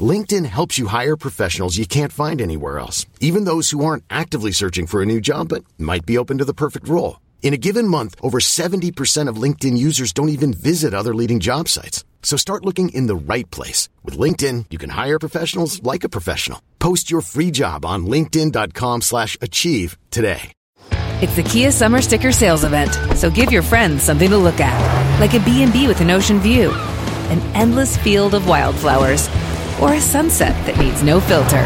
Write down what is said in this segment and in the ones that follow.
LinkedIn helps you hire professionals you can't find anywhere else, even those who aren't actively searching for a new job but might be open to the perfect role. In a given month, over 70% of LinkedIn users don't even visit other leading job sites. So start looking in the right place. With LinkedIn, you can hire professionals like a professional. Post your free job on linkedin.com slash achieve today. It's the Kia Summer Sticker Sales Event, so give your friends something to look at. Like a B&B with an ocean view, an endless field of wildflowers, or a sunset that needs no filter.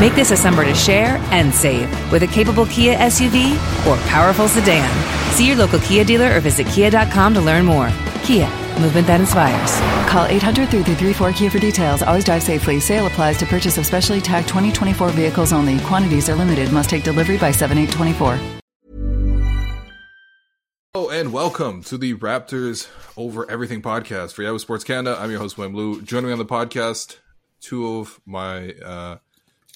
Make this a summer to share and save with a capable Kia SUV or powerful sedan. See your local Kia dealer or visit kia.com to learn more. Kia, movement that inspires. Call 800 334 Kia for details. Always drive safely. Sale applies to purchase of specially tagged 2024 vehicles only. Quantities are limited. Must take delivery by 7824. Hello and welcome to the Raptors Over Everything podcast for Yahoo Sports Canada. I'm your host, Wim Lou. Joining me on the podcast, two of my uh,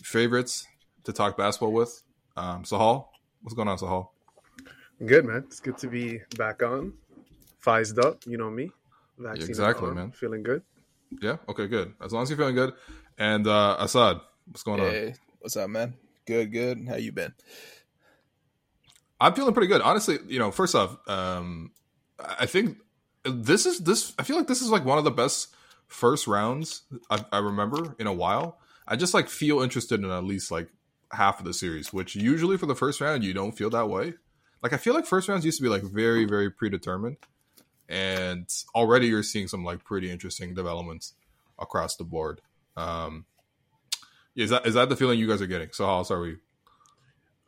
favorites to talk basketball with. Um, Sahal, what's going on, Sahal? Good man. It's good to be back on. Fizzed up, you know me. Vaccine exactly, on, man. Feeling good. Yeah. Okay. Good. As long as you're feeling good. And uh, Assad, what's going on? Hey, on? what's up, man? Good, good. How you been? I'm feeling pretty good. Honestly, you know, first off, um, I think this is this. I feel like this is like one of the best first rounds I, I remember in a while. I just like feel interested in at least like half of the series, which usually for the first round you don't feel that way. Like I feel like first rounds used to be like very very predetermined, and already you're seeing some like pretty interesting developments across the board. Um, is that is that the feeling you guys are getting? So how else are we?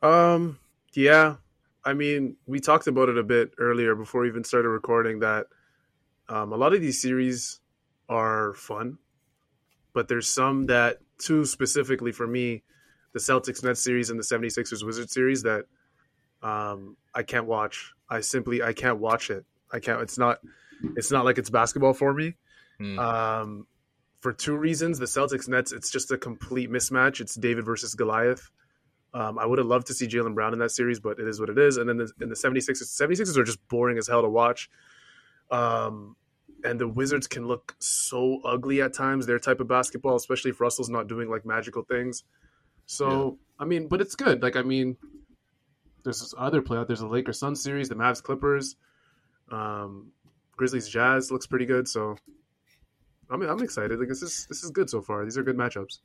Um, yeah. I mean, we talked about it a bit earlier before we even started recording that um, a lot of these series are fun, but there's some that, too, specifically for me, the Celtics Nets series and the 76ers Wizards series that um, I can't watch. I simply I can't watch it. I can't. It's not. It's not like it's basketball for me. Hmm. Um, for two reasons, the Celtics Nets. It's just a complete mismatch. It's David versus Goliath. Um, I would have loved to see Jaylen Brown in that series, but it is what it is. And then the, in the 76ers, 76ers are just boring as hell to watch. Um, and the Wizards can look so ugly at times, their type of basketball, especially if Russell's not doing like magical things. So, I mean, but it's good. Like, I mean, there's this other playoff. There's the Lakers Sun series, the Mavs Clippers, um, Grizzlies Jazz looks pretty good. So, I mean, I'm excited. Like, this is this is good so far. These are good matchups.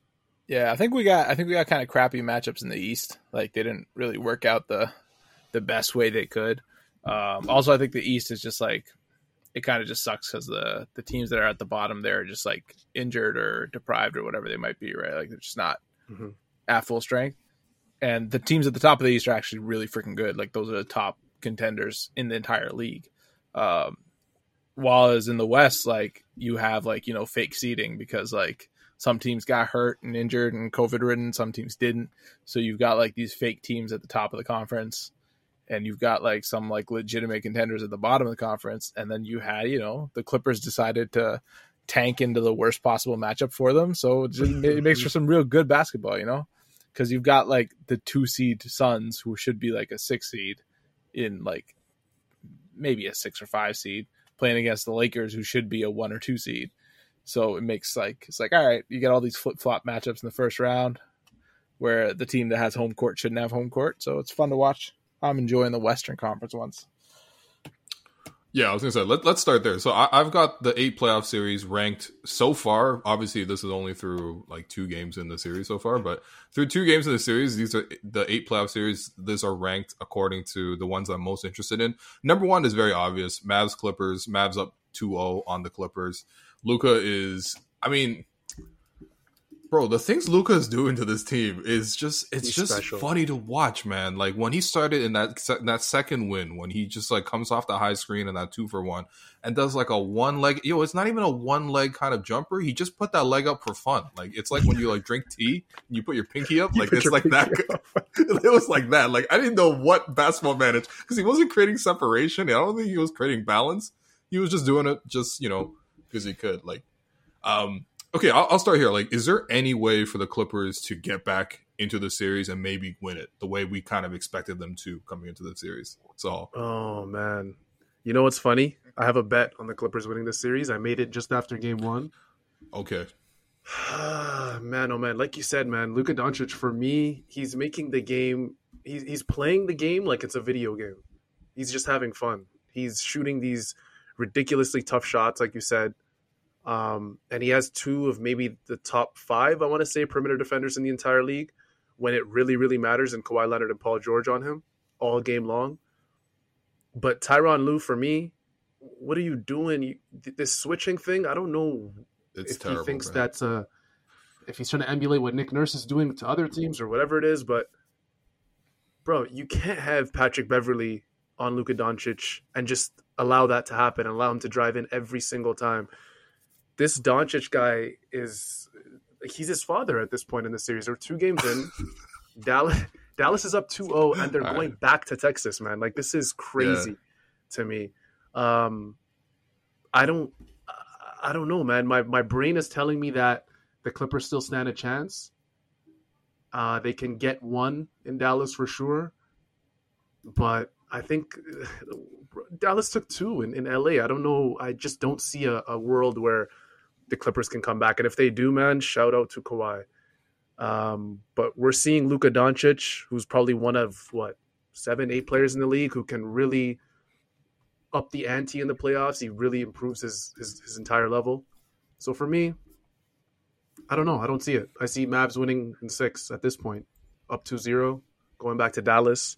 Yeah, I think we got I think we got kind of crappy matchups in the East. Like they didn't really work out the the best way they could. Um, also, I think the East is just like it kind of just sucks because the the teams that are at the bottom there are just like injured or deprived or whatever they might be. Right, like they're just not Mhm. at full strength. And the teams at the top of the East are actually really freaking good. Like those are the top contenders in the entire league. Um, while as in the West, like you have like you know fake seeding because like some teams got hurt and injured and COVID ridden, some teams didn't. So you've got like these fake teams at the top of the conference, and you've got like some like legitimate contenders at the bottom of the conference, and then you had you know the Clippers decided to tank into the worst possible matchup for them, so it, just, it makes for some real good basketball, you know, because you've got like the two seed Suns who should be like a six seed in like maybe a six or five seed playing against the Lakers who should be a one or two seed. So it makes like it's like all right, you get all these flip flop matchups in the first round where the team that has home court shouldn't have home court. So it's fun to watch. I'm enjoying the Western Conference ones. Yeah, I was gonna say let, let's start there. So I, I've got the eight playoff series ranked so far. Obviously, this is only through like two games in the series so far, but through two games in the series, these are the eight playoff series. These are ranked according to the ones I'm most interested in. Number one is very obvious: Mavs Clippers. Mavs up 2-0 on the Clippers. Luka is, I mean, bro, the things Luka is doing to this team is just it's He's just special. funny to watch, man. Like when he started in that se- that second win, when he just like comes off the high screen and that two for one and does like a one leg. Yo, it's not even a one leg kind of jumper. He just put that leg up for fun. Like it's like when you like drink tea and you put your pinky up. You Like it's like that. it was like that. Like I didn't know what basketball managed because he wasn't creating separation. I don't think he was creating balance. He was just doing it just you know because he could. Like, um, okay, I'll, I'll start here. Like, is there any way for the Clippers to get back into the series and maybe win it the way we kind of expected them to coming into the series? So Oh man, you know what's funny? I have a bet on the Clippers winning this series. I made it just after Game One. okay, man, oh man, like you said, man, Luka Doncic for me, he's making the game. He's he's playing the game like it's a video game. He's just having fun. He's shooting these ridiculously tough shots, like you said. Um, and he has two of maybe the top five, I want to say, perimeter defenders in the entire league when it really, really matters, and Kawhi Leonard and Paul George on him all game long. But Tyronn Lue, for me, what are you doing? You, this switching thing, I don't know it's if terrible. he thinks man. that's a if he's trying to emulate what Nick Nurse is doing to other teams or whatever it is, but bro, you can't have Patrick Beverley on Luka Doncic and just allow that to happen and allow him to drive in every single time. This Doncic guy is he's his father at this point in the series. They're two games in. Dallas Dallas is up 2-0 and they're All going back to Texas, man. Like this is crazy to me. Um I don't I don't know, man. My my brain is telling me that the Clippers still stand a chance. Uh, they can get one in Dallas for sure, but I think Dallas took two in, in LA. I don't know. I just don't see a, a world where the Clippers can come back. And if they do, man, shout out to Kawhi. Um, but we're seeing Luka Doncic, who's probably one of what seven, eight players in the league who can really up the ante in the playoffs. He really improves his, his his entire level. So for me, I don't know. I don't see it. I see Mavs winning in six at this point, up to zero, going back to Dallas.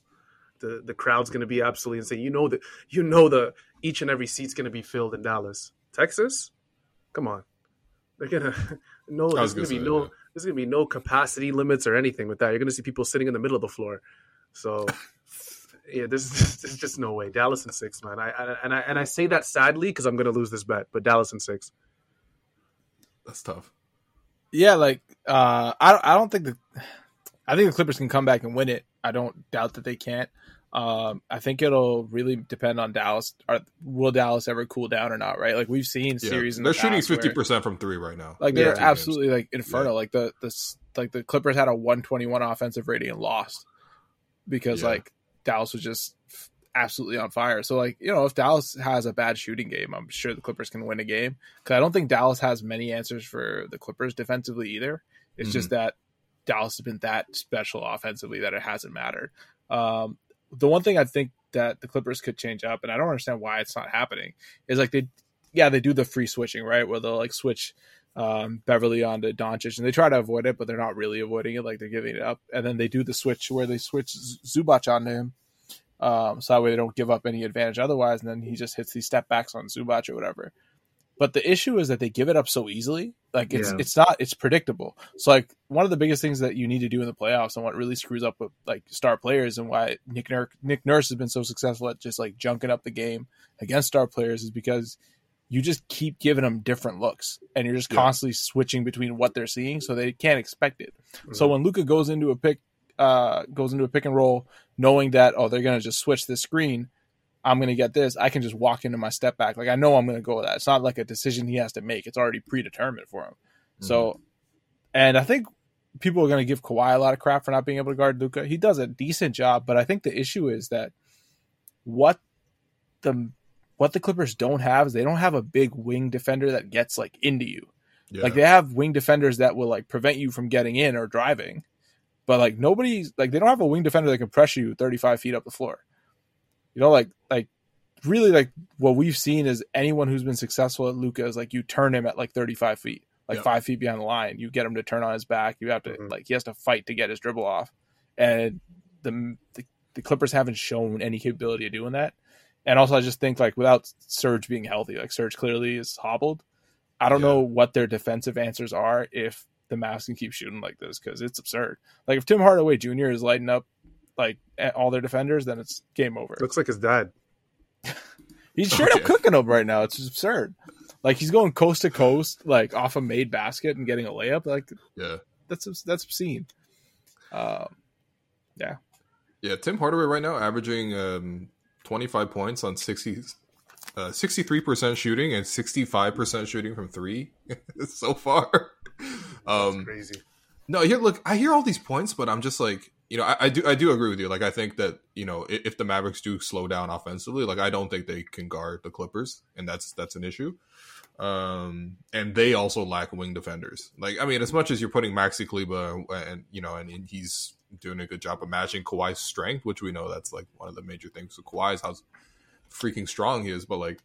The the crowd's going to be absolutely insane. You know that you know the each and every seat's going to be filled in Dallas. Texas, come on, they're gonna no. There's gonna going to be say, no. yeah. There's going to be no capacity limits or anything with that. You're going to see people sitting in the middle of the floor. So yeah, there's, there's just no way. Dallas and six, man. I, I and I and I say that sadly because I'm going to lose this bet, but Dallas and six. That's tough. Yeah, like uh, I don't, I don't think the I think the Clippers can come back and win it. I don't doubt that they can't. Um, I think it'll really depend on Dallas. Are, will Dallas ever cool down or not? Right? Like we've seen Yeah. series. In They're the shooting fifty percent from three right now. Like they're two absolutely like inferno. Like the the like the Clippers had a 121 offensive rating and lost because Yeah. like Dallas was just absolutely on fire. So like you know if Dallas has a bad shooting game, I'm sure the Clippers can win a game because I don't think Dallas has many answers for the Clippers defensively either. It's just that Dallas has been that special offensively that it hasn't mattered. Um, the one thing I think that the Clippers could change up, and I don't understand why it's not happening, is like they, yeah, they do the free switching, right? Where they'll like switch um, Beverley onto Doncic, and they try to avoid it, but they're not really avoiding it. Like they're giving it up, and then they do the switch where they switch Zubac onto him, um, so that way they don't give up any advantage otherwise, and then he just hits these step backs on Zubac or whatever. But the issue is that they give it up so easily. Like it's Yeah. it's not it's predictable. So like one of the biggest things that you need to do in the playoffs and what really screws up with like star players and why Nick Nurse, Nick Nurse has been so successful at just like junking up the game against star players is because you just keep giving them different looks and you're just Yeah. constantly switching between what they're seeing so they can't expect it. So when Luka goes into a pick uh goes into a pick and roll knowing that oh they're going to just switch this screen I'm going to get this, I can just walk into my step back. Like I know I'm going to go with that. It's not like a decision he has to make. It's already predetermined for him. So, mm-hmm. and I think people are going to give Kawhi a lot of crap for not being able to guard Luka. He does a decent job, but I think the issue is that what the what the Clippers don't have is they don't have a big wing defender that gets like into you. Yeah. Like they have wing defenders that will like prevent you from getting in or driving, but like nobody's like they don't have a wing defender that can pressure you 35 feet up the floor. You know, like like really like what we've seen is anyone who's been successful at Luka is like you turn him at like 35 feet, like Yeah. five feet behind the line. You get him to turn on his back. You have to Mhm. like he has to fight to get his dribble off, and the, the the Clippers haven't shown any capability of doing that. And also, I just think like without Serge being healthy, like Serge clearly is hobbled. I don't Yeah. know what their defensive answers are if the Mavs can keep shooting like this because it's absurd. Like if Tim Hardaway Jr. is lighting up like all their defenders, then it's game over. Looks like his dad. He's straight Okay. up cooking them right now. It's just absurd. Like he's going coast to coast, like off a made basket and getting a layup. Like Yeah. that's that's obscene. Um, yeah, Yeah, Tim Hardaway right now averaging um, 25 points on 60, uh, 63% shooting and 65% shooting from three so far. Um, Crazy. no, here, look, I hear all these points, but I'm just like, you know, I, I do, I do agree with you. Like, I think that you know, if, if the Mavericks do slow down offensively, like, I don't think they can guard the Clippers, and that's that's an issue. Um, and they also lack wing defenders. Like, I mean, as much as you're putting Maxi Kleber and you know, and, and he's doing a good job of matching Kawhi's strength, which we know that's like one of the major things with Kawhi is how freaking strong he is, but like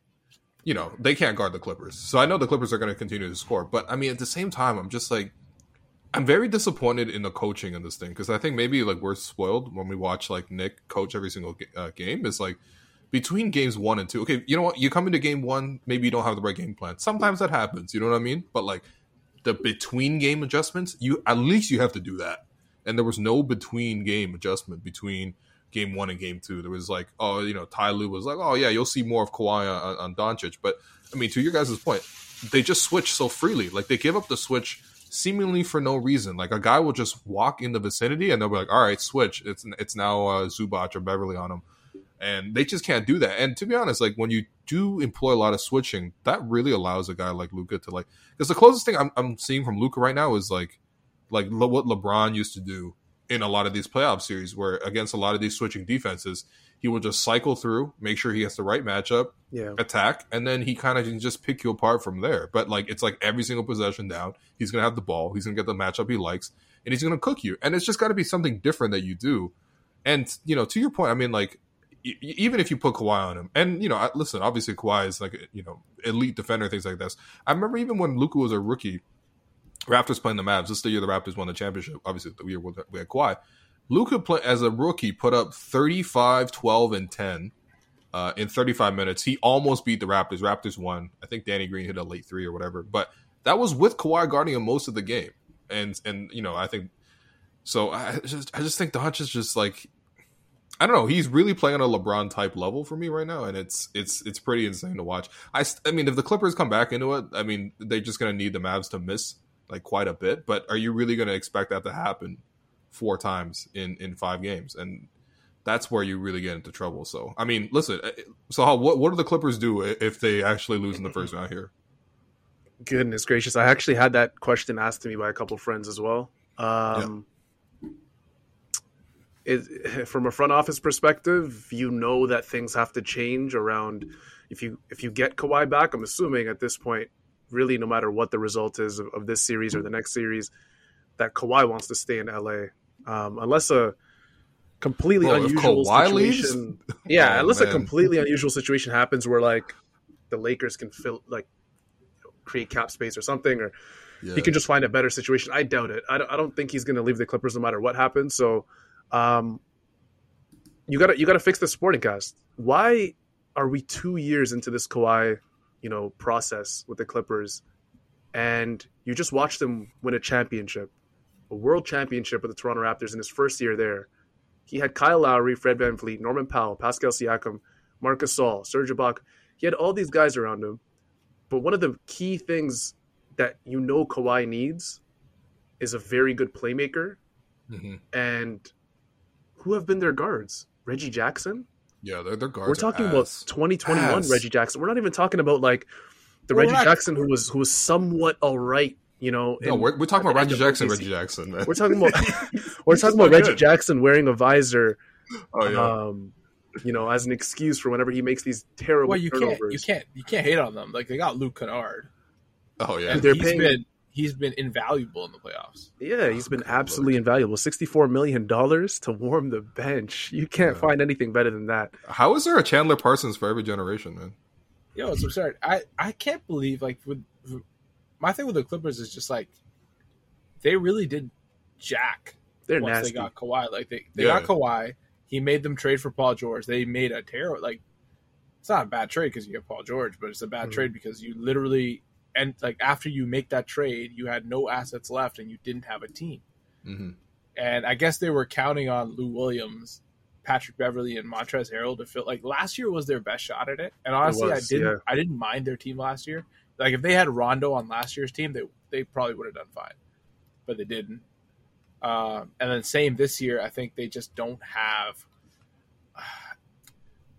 you know, they can't guard the Clippers. So I know the Clippers are going to continue to score, but I mean, at the same time, I'm just like, I'm very disappointed in the coaching in this thing because I think maybe like we're spoiled when we watch like Nick coach every single uh, game. It's like between games one and two. Okay, you know what? You come into game one, maybe you don't have the right game plan. Sometimes that happens. You know what I mean? But like the between game adjustments, you at least you have to do that. And there was no between game adjustment between game one and game two. There was like, oh, you know, Ty Lue was like, oh yeah, you'll see more of Kawhi on, on Doncic. But I mean, to your guys' point, they just switch so freely. Like they give up the switch seemingly for no reason. Like a guy will just walk in the vicinity and they'll be like, all right, switch. It's it's now uh, Zubac or Beverley on him. And they just can't do that. And to be honest, like when you do employ a lot of switching, that really allows a guy like Luka to like. Because the closest thing I'm, I'm seeing from Luka right now is like, like what LeBron used to do in a lot of these playoff series, where against a lot of these switching defenses, he will just cycle through, make sure he has the right matchup, Yeah. attack, and then he kind of can just pick you apart from there. But like it's like every single possession down, he's gonna have the ball, he's gonna get the matchup he likes, and he's gonna cook you. And it's just got to be something different that you do. And you know, to your point, I mean, like e- even if you put Kawhi on him, and you know, I- listen, obviously Kawhi is like you know elite defender, things like this. I remember even when Luka was a rookie, Raptors playing the Mavs. This is the year the Raptors won the championship. Obviously, the year we we had Kawhi. Luka play, as a rookie put up 35, 12, and 10 uh, in 35 minutes. He almost beat the Raptors. Raptors won. I think Danny Green hit a late three or whatever. But that was with Kawhi guarding him most of the game. And and you know I think so. I just I just think Doncic is just like I don't know. He's really playing on a LeBron type level for me right now, and it's it's it's pretty insane to watch. I I mean, if the Clippers come back into it, I mean, they're just gonna need the Mavs to miss like quite a bit. But are you really gonna expect that to happen four times in in five games? And that's where you really get into trouble. So I mean, listen. uh, So how what what do the Clippers do if they actually lose in the first round here? Goodness gracious. I actually had that question asked to me by a couple friends as well. Um, it, from a front office perspective, you know that things have to change around if you if you get Kawhi back, I'm assuming at this point, really no matter what the result is of, of this series or the next series, that Kawhi wants to stay in LA. Um, unless a completely Well, unusual Kawhi leaves? situation. Yeah, Oh, unless a completely unusual situation happens where like the Lakers can fill like create cap space or something, or Yeah. he can just find a better situation. I doubt it. I don't, I don't think he's going to leave the Clippers no matter what happens. So, um, you got to you got to fix the sporting cast. Why are we two years into this Kawhi, you know, process with the Clippers, and you just watch them win a championship, a world championship with the Toronto Raptors in his first year there. He had Kyle Lowry, Fred VanVleet, Norman Powell, Pascal Siakam, Marcus Gasol, Serge Ibaka. He had all these guys around him. But one of the key things that you know Kawhi needs is a very good playmaker. Mhm. And who have been their guards? Reggie Jackson? Yeah, their their guards. We're talking about 2021 Ass. Reggie Jackson. We're not even talking about like the Well, Reggie Jackson who was who was somewhat all right, you know. No, in- we're, we're talking about Reggie Jackson. Reggie Jackson, man. We're talking about we're talking about Reggie good. Jackson wearing a visor, oh yeah. um, you know, as an excuse for whenever he makes these terrible well, you can't turnovers. you can't you can't hate on them. Like they got Luke Kennard. oh yeah. And They're he's paying- been he's been invaluable in the playoffs. Yeah, he's been absolutely invaluable. Sixty-four million dollars to warm the bench. You can't Yeah. find anything better than that. How is there a Chandler Parsons for every generation, man? Yo, it's absurd. I I can't believe like with my thing with the Clippers is just like they really did jack They're once nasty. they got Kawhi. Like they, they Yeah. got Kawhi. He made them trade for Paul George. They made a terrible like it's not a bad trade because you get Paul George, but it's a bad Mhm. trade because you literally and like after you make that trade, you had no assets left and you didn't have a team. hmm And I guess they were counting on Lou Williams, Patrick Beverley, and Montrezl Harrell to fill. Like last year was their best shot at it. And honestly, was, I didn't. yeah. I didn't mind their team last year. Like if they had Rondo on last year's team, they they probably would have done fine, but they didn't. Um, and then same this year. I think they just don't have.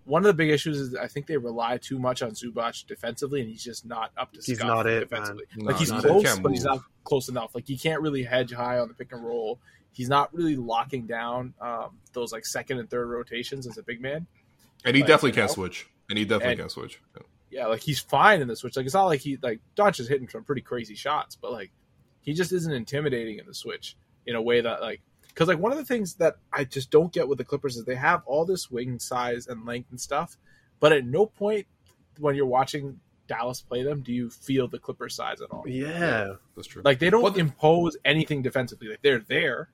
One of the big issues is I think they rely too much on Zubac defensively, and he's just not up to He's scuff not it, defensively. man. like he's not close, Can't but he's not close enough. Like he can't really hedge high on the pick and roll. He's not really locking down um, those like second and third rotations as a big man. And he Like, definitely you can't switch. And he definitely And- can't switch. Yeah. Yeah, like he's fine in the switch. Like it's not like he like Doncic is hitting some pretty crazy shots, but like he just isn't intimidating in the switch in a way that like because like one of the things that I just don't get with the Clippers is they have all this wing size and length and stuff, but at no point when you're watching Dallas play them do you feel the Clippers size at all. Yeah, That's true. Like they don't Well, impose anything defensively. Like they're there,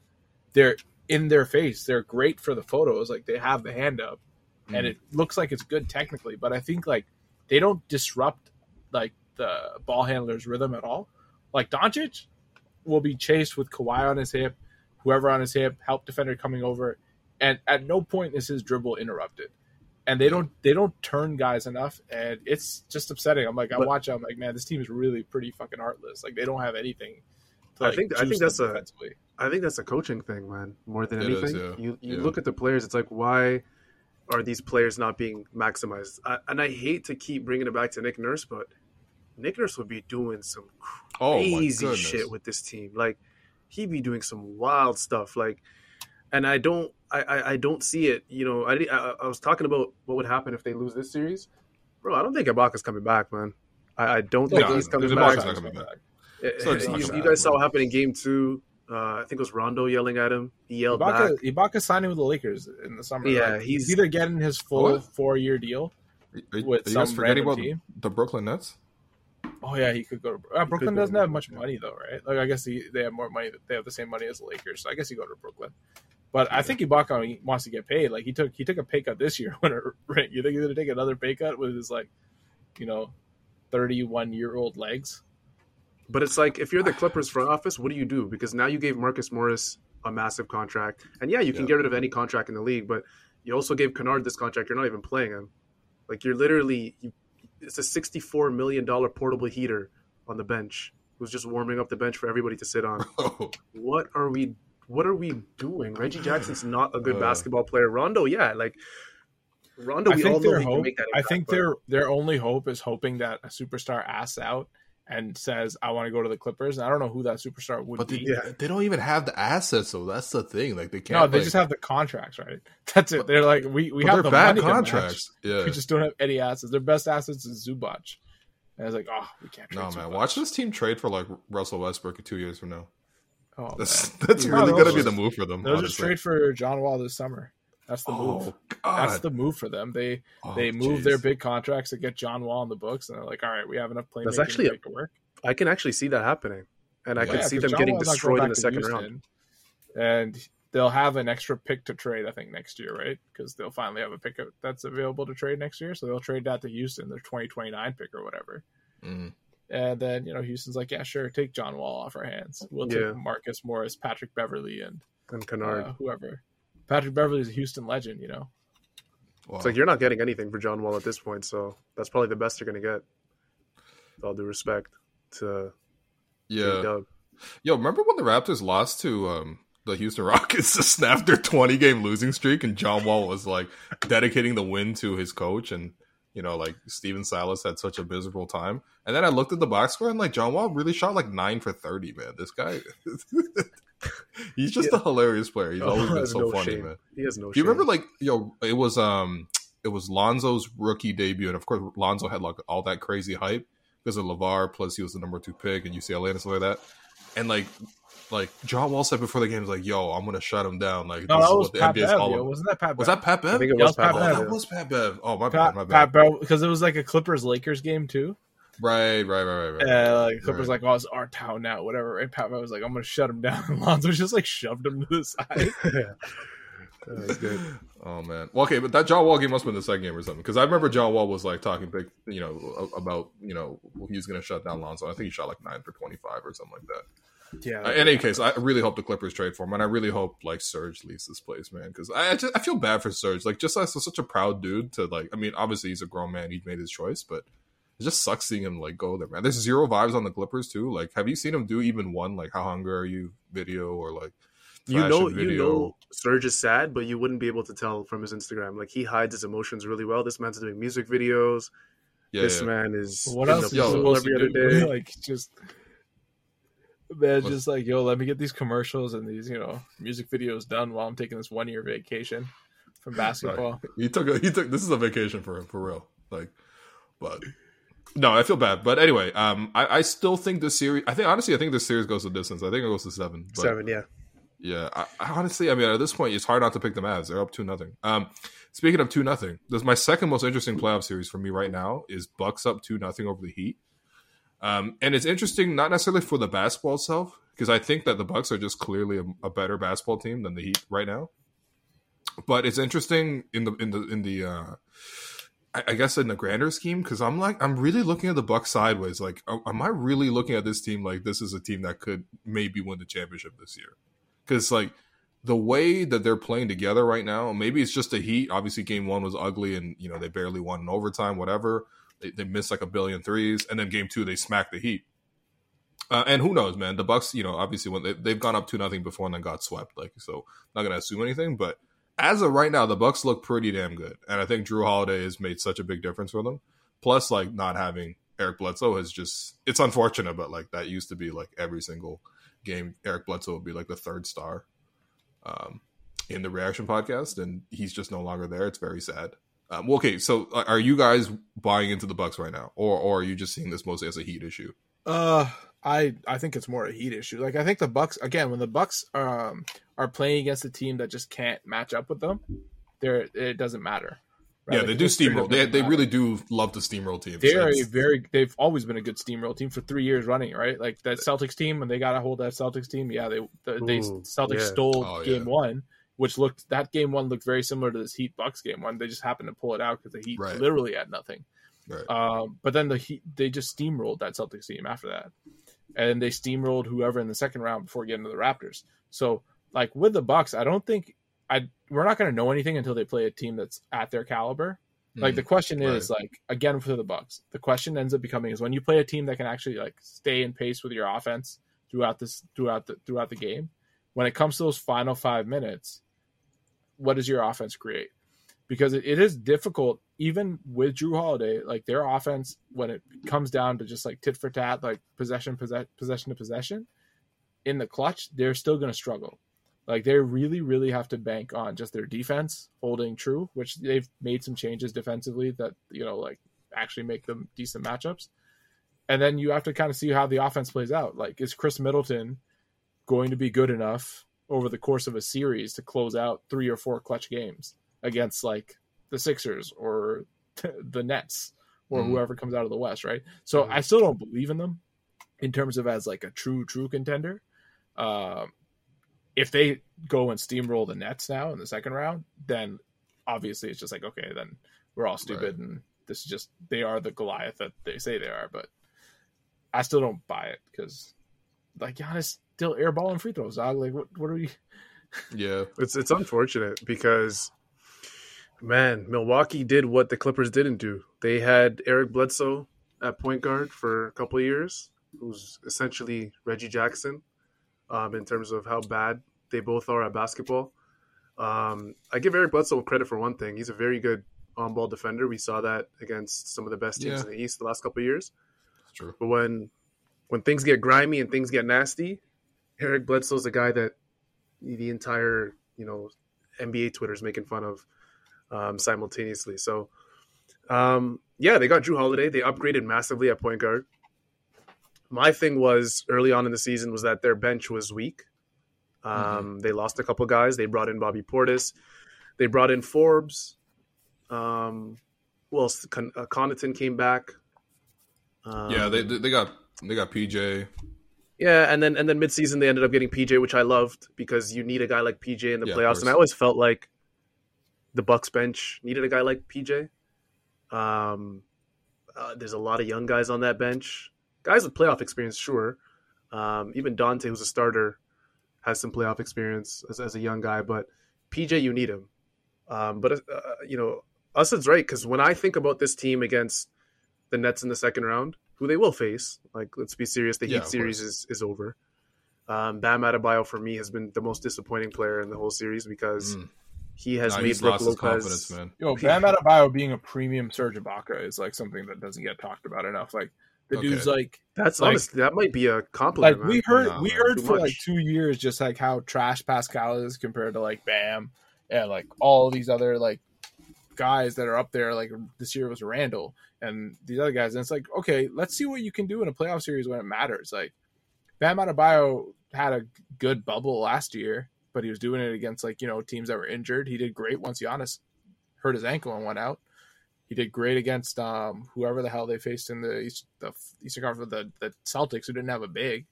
they're in their face. They're great for the photos. Like they have the hand up, and hmm. it looks like it's good technically. But I think like they don't disrupt like the ball handler's rhythm at all. Like Doncic will be chased with Kawhi on his hip, whoever on his hip, help defender coming over, and at no point is his dribble interrupted. And they don't they don't turn guys enough, and it's just upsetting. I'm like I But- watch, I'm like, man, this team is really pretty fucking heartless. Like they don't have anything. To, I think- I think that's them a- defensively. I think that's a coaching thing, man. More than It is, anything, yeah. you you Yeah. look at the players. It's like why are these players not being maximized? I, and I hate to keep bringing it back to Nick Nurse, but Nick Nurse would be doing some Oh, crazy goodness. shit with this team. Like he'd be doing some wild stuff. Like, and I don't, I, I, I don't see it. You know, I, I, I was talking about what would happen if they lose this series, bro. I don't think Ibaka's coming back, man. I, I don't think No, he's coming back. not coming back. Uh, So it's you, gonna you happen, guys saw what happened in Game Two. Uh, I think it was Rondo yelling at him. He yelled Ibaka, back. Ibaka signing with the Lakers in the summer. Yeah, Like, he's- either getting his full What? four year deal. Are, are with you guys forgetting about team? the Brooklyn Nets? Oh yeah, he could go to uh, Brooklyn. Doesn't have much Brooklyn, money though, right? Like I guess he, they have more money. They have the same money as the Lakers, so I guess he go to Brooklyn. But I think Ibaka wants to get paid. Like he took he took a pay cut this year when a ring. You think he's gonna take another pay cut with his like, you know, thirty one year old legs? But it's like if you're the Clippers front office, what do you do? Because now you gave Marcus Morris a massive contract, and yeah, you can Yeah. get rid of any contract in the league, but you also gave Kennard this contract. You're not even playing him. Like you're literally, you, it's a 64 million dollar portable heater on the bench who's just warming up the bench for everybody to sit on. Oh, what are we? What are we doing? Reggie Jackson's not a good Uh. basketball player. Rondo, yeah, like Rondo, I we all think know their hope. make that. I think but- their their only hope is hoping that a superstar asks out and says, "I want to go to the Clippers." And I don't know who that superstar would but they, be. Yeah. they don't even have the assets, so That's the thing. Like they can't. No, they like- just have the contracts, right? That's it. They're like, we, we have the bad money contracts. Yeah. We just don't have any assets. Their best assets is Zubac. And I was like, oh, we can't trade No man, watch this team trade for like Russell Westbrook in two years from now. Oh, That's man. that's Dude, really gonna they'll be the move for them. They'll just trade for John Wall this summer. That's the move. Oh god, That's the move for them. They Oh, they move jeez. their big contracts to get John Wall in the books, and they're like, all right, we have enough playmaking That's actually to make it work. I can actually see that happening, and I Yeah, could see them John getting Wall's destroyed in the second round. And they'll have an extra pick to trade, I think, next year, right? Because they'll finally have a pick that's available to trade next year. So they'll trade that to Houston, their 2029 pick or whatever. Mhm. And then, you know, Houston's like, yeah, sure, take John Wall off our hands. We'll Yeah. take Marcus Morris, Patrick Beverley, and And Kennard. uh, whoever. Patrick Beverley is a Houston legend, you know. Wow. It's like you're not getting anything for John Wall at this point, so that's probably the best you're going to get. With all due respect to yeah. Dub. Yo, remember when the Raptors lost to um, the Houston Rockets to snap their 20 game losing streak and John Wall was like dedicating the win to his coach and you know like Stephen Silas had such a miserable time. And then I looked at the box score and like John Wall really shot like 9 for 30, man. This guy He's just Yeah. a hilarious player. He's Oh, always he been so no funny, shame. man. He has no. Do you shame. remember like yo it was um it was Lonzo's rookie debut and of course Lonzo had like all that crazy hype. because of LaVar. Plus, he was the number two pick in UCLA and stuff like that. And like, like John Wall said before the game, was like, "Yo, I'm gonna shut him down." Like, No, this that is was what the Pat NBA is Bev. all yo. about. Wasn't that Pat? Was that Pat Bev? I think it Yeah, was was Pat Pat Oh, Bev. Bev. that was Pat Bev. Oh, my bad, my bad. Pat Bev because it was like a Clippers Lakers game too. Right, right, right, right, right. Uh, like Clippers Right. like, oh, it's our town now, whatever. And Pat was like, I'm gonna shut him down. And Lonzo just like shoved him to the side. That was good. Oh man. Well, okay, but that John Wall game must have been the second game or something because I remember John Wall was like talking big, you know, about you know he was going to shut down Lonzo. I think he shot like nine for twenty five or something like that. yeah. Uh, in any case, I really hope the Clippers trade for him, and I really hope like Serge leaves this place, man, because I I, just, I feel bad for Serge. Like, just as such a proud dude to like. I mean, obviously he's a grown man; he made his choice, but it just sucks seeing him like go there, man. There's zero vibes on the Clippers too. Like, have you seen him do even one like "How hungry are you" video or like You know, fashion you know, Serge is sad, but you wouldn't be able to tell from his Instagram. Like he hides his emotions really well. This man's doing music videos. Yeah, this yeah. man is what else is yo, supposed every to other do? day. like just man, What's- just like yo, let me get these commercials and these you know music videos done while I'm taking this one year vacation from basketball. He took a he took this is a vacation for him for real. Like, but no, I feel bad. But anyway, um, I, I still think this series. I think honestly, I think this series goes the distance. I think it goes to seven. But Seven, yeah. Yeah, I, I honestly, I mean, at this point, it's hard not to pick the Mavs. They're up two nothing. Um, speaking of two nothing, this my second most interesting playoff series for me right now is Bucks up two nothing over the Heat. Um, and it's interesting not necessarily for the basketball itself because I think that the Bucks are just clearly a, a better basketball team than the Heat right now. But it's interesting in the in the in the uh, I, guess in the grander scheme because I'm like I'm really looking at the Bucks sideways. Like, am I really looking at this team like this is a team that could maybe win the championship this year? Because like the way that they're playing together right now, maybe it's just the Heat. Obviously, game one was ugly, and you know they barely won in overtime. Whatever, they, they missed like a billion threes, and then game two they smacked the Heat. Uh, and who knows, man? The Bucks, you know, obviously when they, they've gone up two nothing before and then got swept. Like, so not gonna assume anything, but as of right now, the Bucks look pretty damn good, and I think Jrue Holiday has made such a big difference for them. Plus, like not having Eric Bledsoe has just—it's unfortunate, but like that used to be like every single game. Eric Bledsoe would be like the third star um, in the Reaction podcast, and he's just no longer there. It's very sad. Um, okay, so uh, are you guys buying into the Bucks right now, or or are you just seeing this mostly as a Heat issue? Uh, I I think it's more a heat issue. Like I think the Bucks again when the Bucks um are playing against a team that just can't match up with them, there it doesn't matter. right? yeah, Like, they it do steamroll. They they matter. really do love to steamroll teams. They are a very they've always been a good steamroll team for three years running, right? Like that Celtics team when they got a hold of that Celtics team. Yeah, they the, they Celtics yeah. stole Oh, game yeah. one, which looked that game one looked very similar to this Heat Bucks game one. They just happened to pull it out because the Heat Right. literally had nothing. Right. Um, but then the Heat they just steamrolled that Celtics team after that, and they steamrolled whoever in the second round before getting to the Raptors. So like with the Bucks, I don't think I we're not going to know anything until they play a team that's at their caliber. Like Mm. the question is like again for the Bucks, the question ends up becoming is when you play a team that can actually like stay in pace with your offense throughout this throughout the throughout the game. When it comes to those final five minutes, what does your offense create? Because it, it is difficult, even with Jrue Holiday, like their offense, when it comes down to just like tit for tat, like possession, possession, possession to possession, in the clutch, they're still going to struggle. Like they really, really have to bank on just their defense holding true, which they've made some changes defensively that you know like actually make them decent matchups. And then you have to kind of see how the offense plays out. Like, is Khris Middleton going to be good enough over the course of a series to close out three or four clutch games against like the Sixers or the Nets or Mhm. whoever comes out of the West, right? So I still don't believe in them in terms of as like a true true contender. Um, if they go and steamroll the Nets now in the second round, then obviously it's just like okay, then we're all stupid and this is just they are the Goliath that they say they are. But I still don't buy it because like Giannis still airballing free throws, dog. Like what what are we? yeah, It's it's unfortunate because man, Milwaukee did what the Clippers didn't do. They had Eric Bledsoe at point guard for a couple of years, who's essentially Reggie Jackson um, in terms of how bad they both are at basketball. Um, I give Eric Bledsoe credit for one thing. He's a very good on ball defender. We saw that against some of the best teams Yeah. in the East the last couple of years. it's true. But when when things get grimy and things get nasty, Eric Bledsoe's a guy that the entire you know NBA Twitter is making fun of um, simultaneously. So um, yeah, they got Jrue Holiday. They upgraded massively at point guard. my thing was early on in the season was that their bench was weak. Um, Mm-hmm. They lost a couple guys. They brought in Bobby Portis. They brought in Forbes. Um, else? Con- uh, Connaughton came back. Um, yeah, they they got they got PJ. yeah, and then and then midseason they ended up getting PJ, which I loved because you need a guy like PJ in the Yeah, playoffs, and I always felt like the Bucks bench needed a guy like PJ. Um, uh, there's a lot of young guys on that bench, guys with playoff experience, sure. Um, even Donte, who's a starter, has some playoff experience as, as a young guy, but PJ, you need him. Um, but uh, you know, Assad's right because when I think about this team against the Nets in the second round, who they will face, like let's be serious, the Heat of series is, is over. Um, Bam Adebayo for me has been the most disappointing player in the whole series because Mm. He has Nah, made he's Brook lost his Lopez. confidence, man. Yo, Bam Adebayo being a premium Serge Ibaka is like something that doesn't get talked about enough. Like the Okay. dude's like That's Like- honest. That might be a compliment. like we heard Nah, we man, heard too for like two years just like how trash Pascal is compared to like Bam and like all these other like guys that are up there. Like this year was Randle and these other guys, and it's like okay, let's see what you can do in a playoff series when it matters. Like Bam Adebayo had a good bubble last year, but he was doing it against like you know teams that were injured. He did great once Giannis hurt his ankle and went out. He did great against um, whoever the hell they faced in the, East, the Eastern Conference, the, the Celtics, who didn't have a big.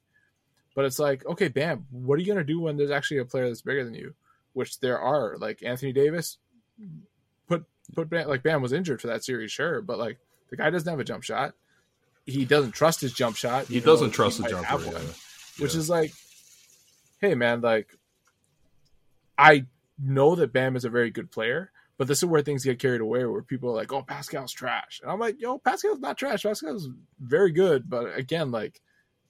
But it's like, okay, Bam, what are you going to do when there's actually a player that's bigger than you? Which there are. Like Anthony Davis, put put Bam, like Bam was injured for that series, sure, but like the guy doesn't have a jump shot. He doesn't trust his jump shot. He doesn't trust the jumper. Yeah. which Yeah. is like, hey man, like I know that Bam is a very good player, but this is where things get carried away, where people are like, "Oh, Pascal's trash," and I'm like, "Yo, Pascal's not trash. Pascal's very good." But again, like,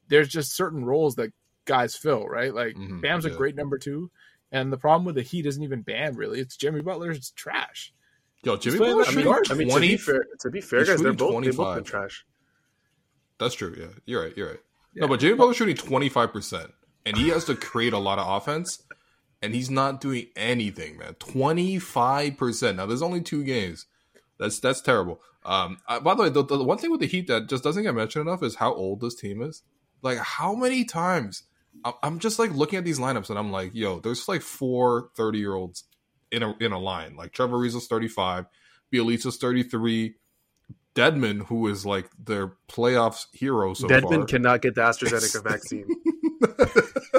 there's just certain roles that guys fill, right? Like, Mhm, Bam's a great number two, and the problem with the Heat isn't even Bam really; it's Jimmy Butler's trash. Yo, Jimmy playing Butler I mean, shooting guard. I mean, to 20 be fair, to be fair, guys, they're both they've both 25. been trash. That's true. Yeah, you're right. You're right. Yeah. No, but Jimmy Butler's shooting 25 percent, and he has to create a lot of offense, and he's not doing anything, man. 25 percent. Now, there's only two games. That's that's terrible. Um, I, by the way, the, the one thing with the Heat that just doesn't get mentioned enough is how old this team is. Like, how many times I- I'm just like looking at these lineups, and I'm like, yo, there's like four 30 year olds in a in a line. Like Trevor Ariza's 35, Bjelica's 33. Dedmon, who is like their playoffs hero so Dedmon far. cannot get the AstraZeneca vaccine.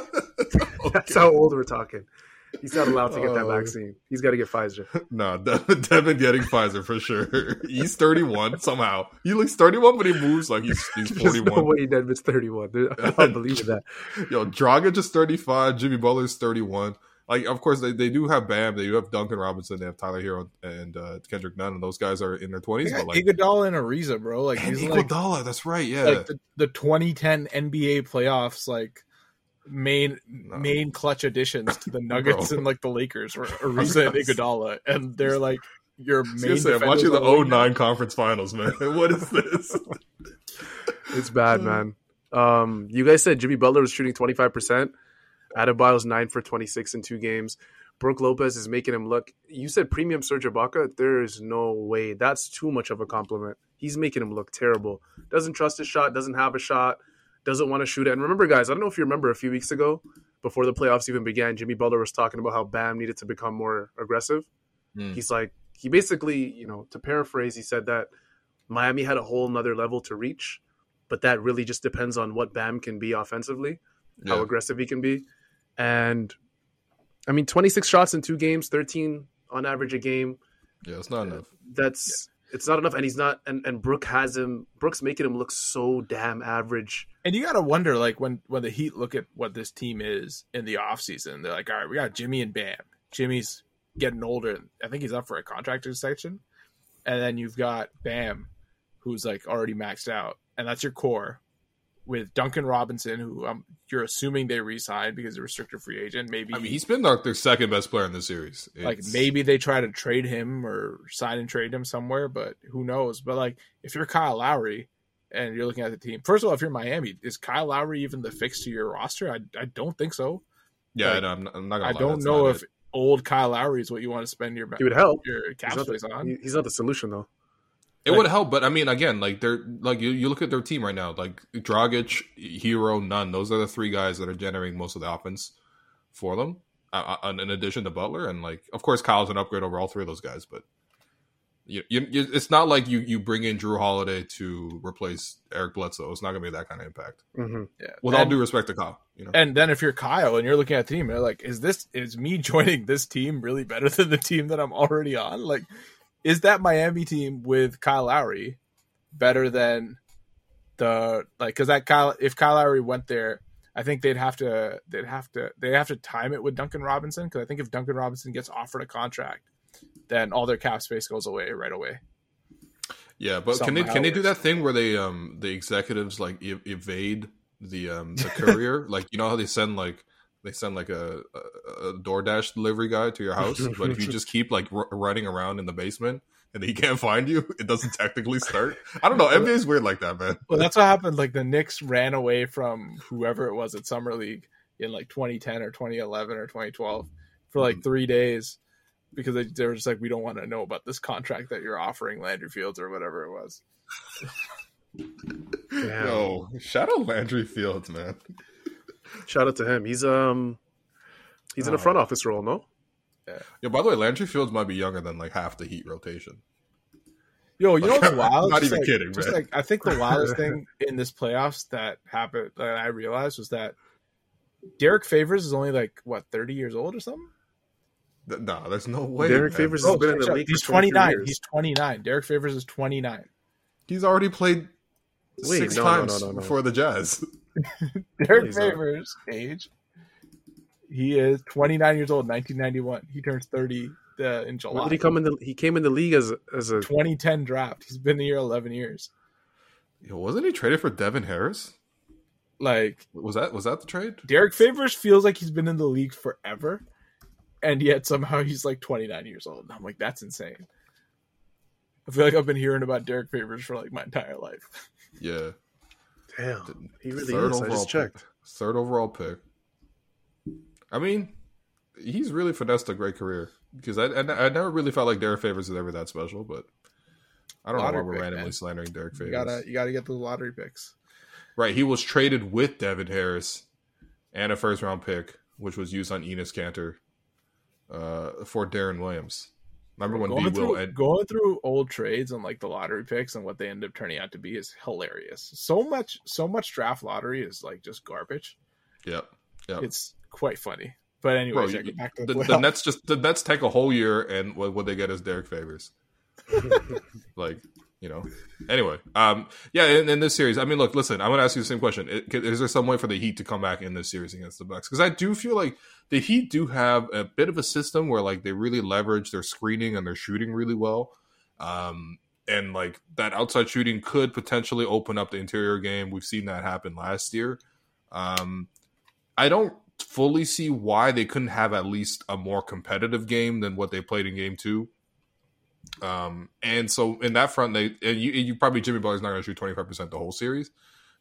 Okay. That's how old we're talking. He's not allowed to get that Oh. vaccine. He's got to get Pfizer. No, Devin, Devin getting Pfizer for sure. He's 31 somehow. He looks 31, but he moves like he's he's There's no 41. way Dedmon's 31. I don't believe that. Yo, Dragic is 35. Jimmy Butler's 31. Like, of course, they, they do have Bam. They do have Duncan Robinson. They have Tyler Herro and uh, Kendrick Nunn, and those guys are in their 20s. They But got like, Iguodala and Ariza, bro. Like and he's like Iguodala, that's right. Yeah, like the, the 2010 NBA playoffs, like main main clutch additions to the Nuggets Bro. and like the Lakers were Ariza and Iguodala, and they're like your I was main. say, I'm watching the on wing. 09 conference finals, man. what is this? It's bad, man. Um, you guys said Jimmy Butler was shooting 25%. Adebayo's 9 for 26 in two games. Brook Lopez is making him look. You said premium Serge Ibaka. There is no way. That's too much of a compliment. He's making him look terrible. Doesn't trust his shot. Doesn't have a shot. Doesn't want to shoot it. And remember, guys, I don't know if you remember a few weeks ago, before the playoffs even began, Jimmy Butler was talking about how Bam needed to become more aggressive. Hmm. He's like, he basically, you know, to paraphrase, he said that Miami had a whole nother level to reach, but that really just depends on what Bam can be offensively, how aggressive he can be. And I mean, 26 shots in two games, 13 on average a game. yeah, it's not enough. That's it's not enough. And he's not. And and Brook has him. Brooks making him look so damn average. And you got to wonder, like when when the Heat look at what this team is in the offseason, they're like, all right, we got Jimmy and Bam. Jimmy's getting older. I think he's up for a contract extension, and then you've got Bam, who's like already maxed out, and that's your core. With Duncan Robinson, who um, you're assuming they re-signed because he's a restricted free agent. Maybe I mean, he's been like their second best player in the series. like maybe they try to trade him or sign and trade him somewhere, but who knows? But like if you're Kyle Lowry and you're looking at the team, first of all, if you're Miami, is Kyle Lowry even the fix to your roster? I, I don't think so. yeah, like, I, am not, I'm not gonna I lie, don't that's know if it. old Kyle Lowry is what you want to spend your He would help. your cap space the, on. he's not the solution though. It Like- would help, but I mean, again, like they're like you, you look at their team right now, like Dragic, Herro, Nunn. Those are the three guys that are generating most of the offense for them. Uh, uh, in addition to Butler, and like of course Kyle's an upgrade over all three of those guys, but you, you, you, it's not like you you bring in Jrue Holiday to replace Eric Bledsoe. It's not going to be that kind of impact. hmm Yeah. With all due respect to Kyle, you know. And then if you're Kyle and you're looking at the team, you're like, is this is me joining this team really better than the team that I'm already on? Like, is that Miami team with Kyle Lowry better than the like? Because that Kyle, if Kyle Lowry went there, I think they'd have to they'd have to they have to time it with Duncan Robinson. Because I think if Duncan Robinson gets offered a contract, then all their cap space goes away right away. Yeah, but can they can they do that thing where they um the executives like ev- evade the um the courier? like you know how they send like they send like a, a, a DoorDash delivery guy to your house, but if you just keep like r- running around in the basement and he can't find you, it doesn't technically start. I don't know. NBA's weird like that, man. Well, that's what happened. Like the Knicks ran away from whoever it was at Summer League in like 2010 or 2011 or 2012 for like mm-hmm. three days because they, they were just like, we don't want to know about this contract that you're offering Landry Fields or whatever it was. Damn. Yo, shout out Landry Fields, man. Shout out to him. He's um he's in a front office role, no? Yeah, Yo, by the way, Landry Fields might be younger than like half the Heat rotation. Yo, you know what's wild? Not Just even like- kidding, Just man. like I think the wildest thing in this playoffs that happened that I realized was that Derrick Favors is only like what 30 years old or something. Th- No, there's no way. Derrick man. Favors has been in the league. He's for 23 29. years. He's 29. Derrick Favors is 29. He's already played Wait, six no, no, times no, no, no. for the Jazz. Derrick he's not. Favors age. He is 29 years old, 1991. He turns 30 uh, in When July. did he come in the he came in the league as a, as a 2010 draft. He's been here 11 years. Yo, wasn't he traded for Devin Harris? Like Was that was that the trade? Derrick Favors feels like he's been in the league forever, and yet somehow he's like 29 years old. And I'm like, that's insane. I feel like I've been hearing about Derrick Favors for like my entire life. Yeah, damn. He really third is. I overall just checked. pick. Third overall pick. I mean, he's really finessed a great career because I, I I never really felt like Derrick Favors was ever that special, but I don't Lottery know why we're pick, randomly man. slandering Derrick Favors. You gotta you gotta get the lottery picks. Right, he was traded with Devin Harris and a first round pick, which was used on Enes Kanter uh, for Deron Williams. Remember when going Will through, and going through old trades and like the lottery picks and what they end up turning out to be is hilarious. So much, so much draft lottery is like just garbage. Yep. Yep. It's quite funny. But Bro, anyways, yeah, you- back to the, the, the. Nets just the Nets take a whole year, and what, what they get is Derrick Favors. like you know. Anyway, um, yeah, in, in this series, I mean, look, listen, I'm gonna ask you the same question: Is there some way for the Heat to come back in this series against the Bucks? Because I do feel like the Heat do have a bit of a system where like they really leverage their screening and their shooting really well. Um, and like that outside shooting could potentially open up the interior game. We've seen that happen last year. Um, I don't fully see why they couldn't have at least a more competitive game than what they played in game two. Um, and so in that front, they and you, you probably Jimmy Butler's not going to shoot twenty five percent the whole series.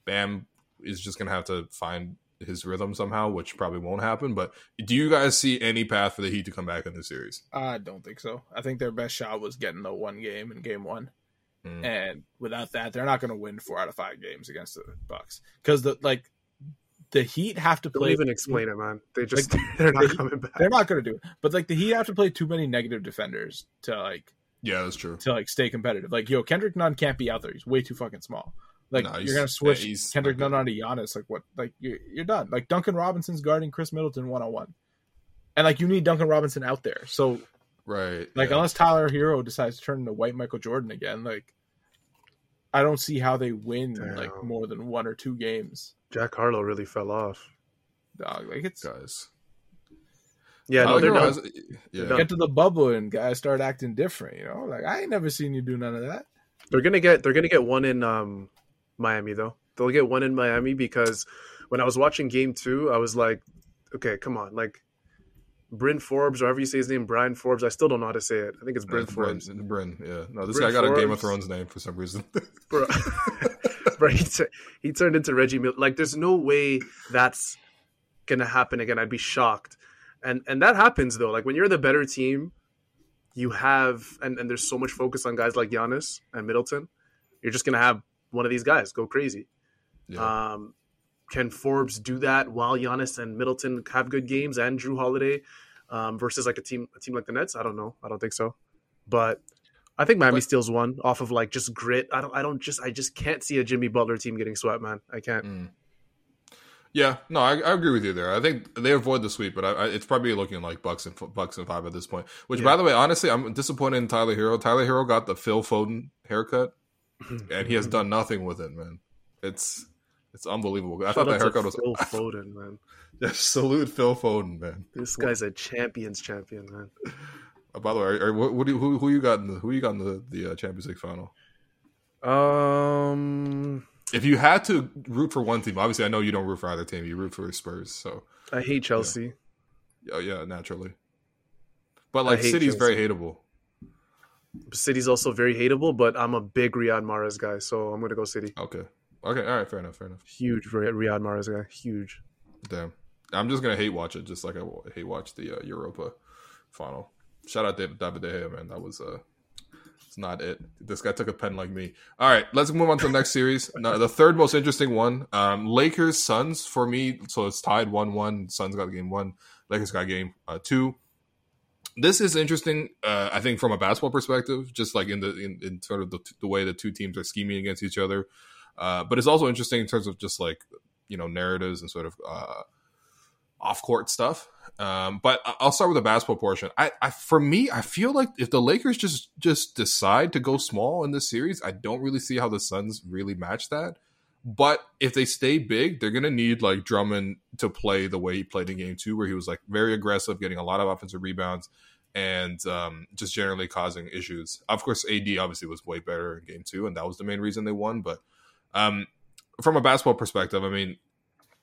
Bam is just going to have to find his rhythm somehow, which probably won't happen. But do you guys see any path for the Heat to come back in this series? I don't think so. I think their best shot was getting the one game in game one, Mm. and without that, they're not going to win four out of five games against the Bucks because the like the Heat have to Don't play. even explain it, man. They just Like, they're not they- coming back. They're not going to do it, but like the Heat have to play too many negative defenders to like Yeah, that's true. to like stay competitive. Like yo, Kendrick Nunn can't be out there. He's way too fucking small. Like No, you're gonna switch yeah, he's Kendrick not Nunn onto Giannis. Like what? Like you're you're done. Like Duncan Robinson's guarding Khris Middleton one on one, and like you need Duncan Robinson out there. So Right. like yeah. unless Tyler Herro decides to turn into white Michael Jordan again, like I don't see how they win like more than one or two games. Jack Harlow really fell off. Dog, like it's guys. Yeah, no, they're Herro not. has- yeah. get to the bubble and guys start acting different. You know, like I ain't never seen you do none of that. They're gonna get they're gonna get one in um, Miami though. They'll get one in Miami because when I was watching Game Two, I was like, okay, come on, like Bryn Forbes, or however you say his name, Brian Forbes. I still don't know how to say it. I think it's Bryn It's Forbes. Bryn, yeah. No, this Bryn guy got a Game of Thrones name for some reason. bro. bro he, tu- he turned into Reggie Miller. Like, there's no way that's gonna happen again. I'd be shocked. And and that happens though. Like when you're the better team, you have and, and there's so much focus on guys like Giannis and Middleton. You're just gonna have one of these guys go crazy. Yeah. Um, can Forbes do that while Giannis and Middleton have good games and Jrue Holiday um, versus like a team a team like the Nets? I don't know. I don't think so. But I think Miami But- steals one off of like just grit. I don't. I don't just. I just can't see a Jimmy Butler team getting swept, man. I can't. Mm. Yeah, no, I, I agree with you there. I think they avoid the sweep, but I, I, it's probably looking like Bucks and Bucks and five at this point. Which, Yeah. by the way, honestly, I'm disappointed in Tyler Herro. Tyler Herro got the Phil Foden haircut, and he has done nothing with it, man. It's it's unbelievable. I Shout thought that haircut was. Phil Foden, man. Yeah, salute Phil Foden, man. This guy's a champions champion, man. Uh, by the way, are, are, what, what do you, who who you got in the who you got in the the uh, Champions League final? Um, If you had to root for one team, obviously I know you don't root for either team. You root for Spurs, so I hate Chelsea. yeah, yeah naturally. But like City's very Chelsea. hateable. City's also very hateable, but I'm a big Riyad Mahrez guy, so I'm gonna go City. Okay, okay, all right, fair enough, fair enough. Huge Ri- Riyad Mahrez guy. Huge. Damn, I'm just gonna hate watch it, just like I hate watch the uh, Europa final. Shout out David De Gea, man. That was uh, it's not it. This guy took a pen like me. All right, let's move on to the next series. No, the third most interesting one, um, Lakers Suns for me. So it's tied one one. Suns got game one. Lakers got game uh, two. This is interesting. Uh, I think from a basketball perspective, just like in the in, in sort of the, the way the two teams are scheming against each other. Uh, but it's also interesting in terms of just like you know narratives and sort of uh, off court stuff. Um, but I'll start with the basketball portion. I, I for me, I feel like if the Lakers just just decide to go small in this series, I don't really see how the Suns really match that. But if they stay big, they're gonna need like Drummond to play the way he played in Game Two, where he was like very aggressive, getting a lot of offensive rebounds, and um, just generally causing issues. Of course, AD obviously was way better in Game Two, and that was the main reason they won. But um, from a basketball perspective, I mean,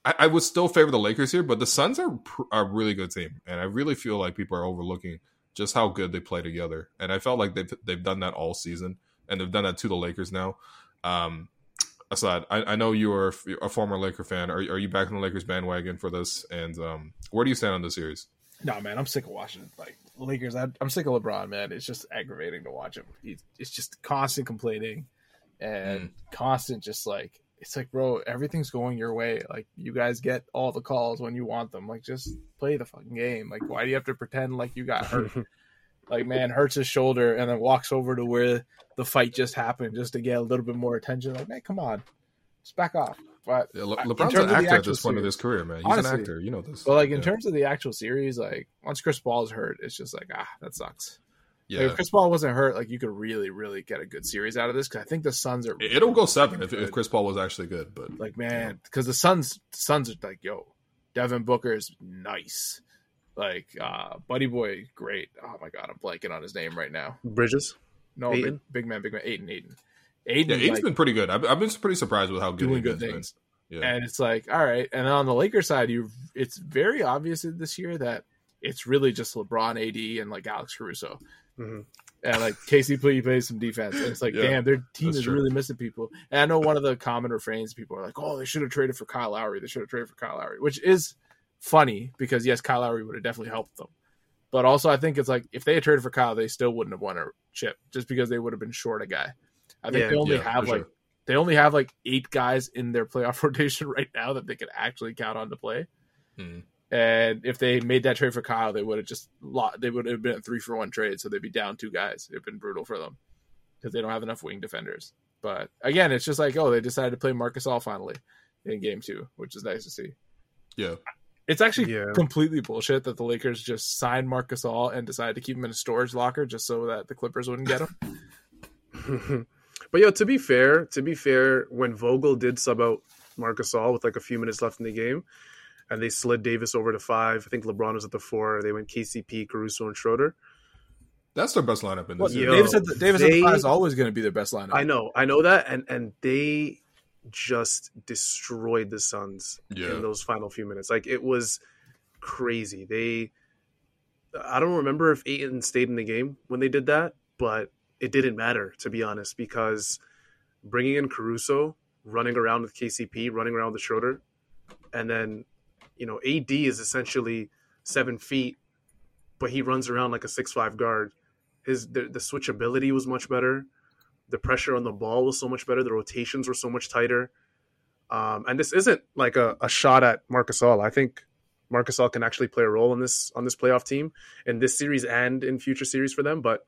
I, I would still favor the Lakers here, but the Suns are pr- are a really good team, and I really feel like people are overlooking just how good they play together. And I felt like they've they've done that all season, and they've done that to the Lakers now. Um, aside, I, I know you are a former Laker fan. Are are you back in the Lakers bandwagon for this? And um, where do you stand on the series? No, man, I'm sick of watching like Lakers. I, I'm sick of LeBron, man. It's just aggravating to watch him. He's it's just constant complaining and constant just like it's like, bro, everything's going your way. Like you guys get all the calls when you want them. Like just play the fucking game. Like why do you have to pretend like you got hurt? like man hurts his shoulder and then walks over to where the fight just happened just to get a little bit more attention. Like man, come on, just back off. But Yeah, Le- LeBron's an actor at actual this point of his career, man. He's Honestly. an actor. You know this. But like in Yeah. terms of the actual series, like once Chris Paul is hurt, it's just like ah, that sucks. Like, yeah, if Chris Paul wasn't hurt, like you could really, really get a good series out of this. Because I think the Suns are it'll go seven if, if. Chris Paul was actually good. But like man, because the Suns, Suns are like yo, Devin Booker is nice. Like uh Buddy Boy, great. Oh my god, I'm blanking on his name right now. Bridges. No, big, big man, big man, Aiden, Aiden, yeah, Aiden, Aiden's like, been pretty good. I've, I've been pretty surprised with how good doing good is, man. things. Yeah. and it's like all right and then on the lakers side you it's very obvious this year that it's really just lebron ad and like alex caruso Mhm. and like kcp plays some defense and it's like Yeah, damn their team is true. really missing people and i know one of the common refrains people are like oh they should have traded for kyle lowry they should have traded for kyle lowry which is funny because yes kyle lowry would have definitely helped them but also i think it's like if they had traded for kyle they still wouldn't have won a chip just because they would have been short a guy i think Yeah. they only Yeah, have like sure. they only have like eight guys in their playoff rotation right now that they could actually count on to play. Mhm. And if they made that trade for Kyle, they would have just lot. They would have been a three for one trade, so they'd be down two guys. It'd been brutal for them because they don't have enough wing defenders. But again, it's just like oh, they decided to play Marc Gasol finally in Game Two, which is nice to see. yeah. It's actually Yeah. completely bullshit that the Lakers just signed Marc Gasol and decided to keep him in a storage locker just so that the Clippers wouldn't get him. but yo, to be fair, to be fair, when Vogel did sub out Marc Gasol with like a few minutes left in the game, and they slid Davis over to five. I think LeBron was at the four. They went KCP, Caruso, and Schroeder. That's their best lineup in this Well, series. Yo, Davis at the, Davis at the five is always going to be their best lineup. I know, I know that, and and they just destroyed the Suns Yeah. in those final few minutes. Like it was crazy. They, I don't remember if Ayton stayed in the game when they did that, but it didn't matter to be honest because bringing in Caruso, running around with KCP, running around with Schroeder, and then you know AD is essentially seven feet, but he runs around like a six five guard. His the, the switchability was much better. The pressure on the ball was so much better. The rotations were so much tighter. Um, and this isn't like a, a shot at Marc Gasol. I think Marc Gasol can actually play a role in this on this playoff team in this series and in future series for them. But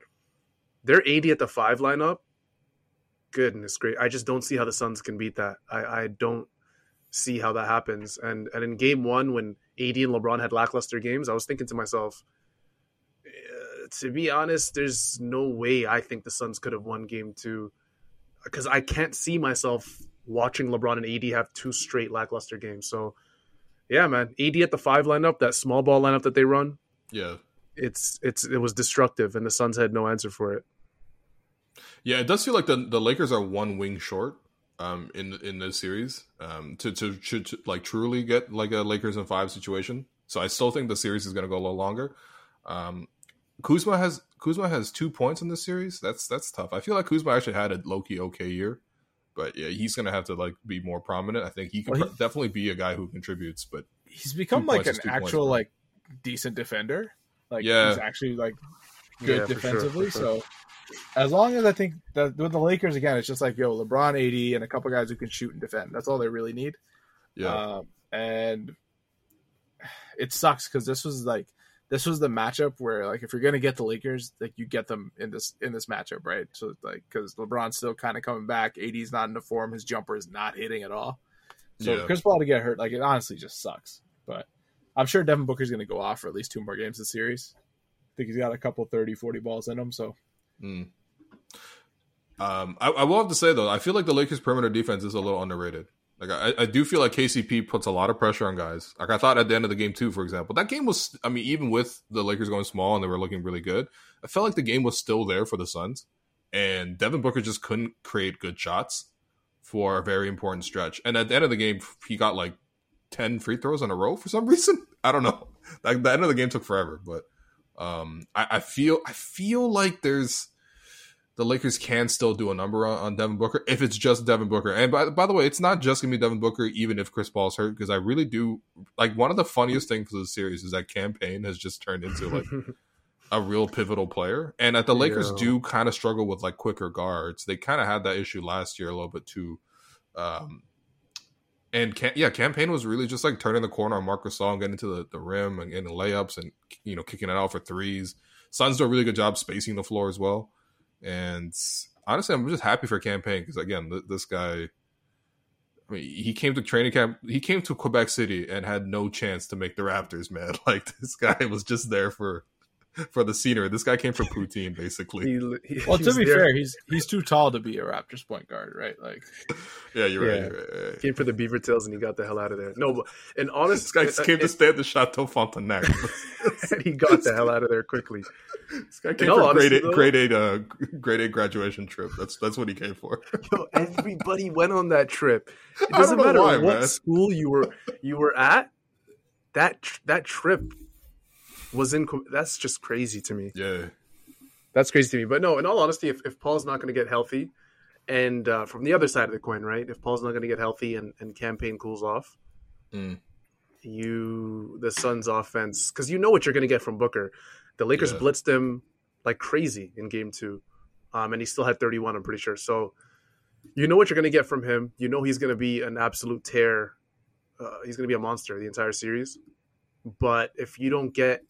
their AD at the five lineup, goodness great. I just don't see how the Suns can beat that. I, I don't see how that happens. And and in game one, when AD and LeBron had lackluster games, I was thinking to myself, eh, to be honest, there's no way I think the Suns could have won game two because I can't see myself watching LeBron and AD have two straight lackluster games. So, yeah, man, AD at the five lineup, that small ball lineup that they run, Yeah. it's it's it was destructive, and the Suns had no answer for it. Yeah, it does feel like the the Lakers are one wing short um in in this series um to to, to, to like truly get like a Lakers in 5 situation. So I still think the series is going to go a little longer. Um Kuzma has Kuzma has 2 points in this series. That's that's tough. I feel like Kuzma actually had a low-key okay year. But yeah, he's going to have to like be more prominent. I think he could Well, he- pr- definitely be a guy who contributes, but He's become like an two actual like decent defender. Like Yeah. he's actually like good Yeah, sure, defensively. for sure. So as long as I think that with the Lakers again, it's just like yo, LeBron, AD, and a couple guys who can shoot and defend. That's all they really need. yeah. Um, and it sucks because this was like this was the matchup where like if you're gonna get the Lakers, like you get them in this in this matchup, right? So like because LeBron's still kind of coming back, AD's not in the form, his jumper is not hitting at all. So Yeah. Chris Paul to get hurt, like it honestly just sucks. But I'm sure Devin Booker's gonna go off for at least two more games this series. Think he's got a couple 30, 40 balls in him. So Mm. Um, I, I will have to say though, I feel like the Lakers' perimeter defense is a little underrated. Like I, I do feel like KCP puts a lot of pressure on guys. Like I thought at the end of the game too, for example, that game was. I mean, even with the Lakers going small and they were looking really good, I felt like the game was still there for the Suns, and Devin Booker just couldn't create good shots for a very important stretch. And at the end of the game, he got like ten free throws in a row for some reason. I don't know. Like the end of the game took forever, but um, I, I feel I feel like there's the Lakers can still do a number on, on Devin Booker if it's just Devin Booker. And by, by the way, it's not just gonna be Devin Booker, even if Chris Paul's hurt, because I really do like one of the funniest things for the series is that Cam Payne has just turned into like a real pivotal player. And that the Lakers Yeah. do kind of struggle with like quicker guards. They kind of had that issue last year a little bit too. Um, and yeah, Cam Payne was really just like turning the corner on Marcus Gasol and getting to the, the rim and getting layups and you know kicking it out for threes. Suns do a really good job spacing the floor as well. And honestly, I'm just happy for Cam Payne because again, th- this guy. I mean, he came to training camp. He came to Quebec City and had no chance to make the Raptors, man. Like this guy was just there for for the scenery. This guy came for poutine, basically. He, he, well, to be there- fair, he's he's too tall to be a Raptors point guard, right? Like Yeah, you're right. You're right, you're right. came for the Beaver Tails and he got the hell out of there. No, but and honest, This guy came to stay at the Chateau Frontenac. and he got the hell out of there quickly. this guy came In all for grade eight, though- grade eight, uh, grade eight graduation trip. That's that's what he came for. Yo, everybody went on that trip. It doesn't don't know matter why, what man. school you were you were at. That tr- that trip was in. That's just crazy to me. Yeah, That's crazy to me. But no, in all honesty, if, if Paul's not going to get healthy, and uh, from the other side of the coin, right? If Paul's not going to get healthy and, and Cam Payne cools off, Mm. you the Suns offense because you know what you're going to get from Booker. The Lakers Yeah. blitzed him like crazy in Game Two, um, and he still had 31. I'm pretty sure. So you know what you're going to get from him. You know he's going to be an absolute tear. Uh, he's going to be a monster the entire series. But if you don't get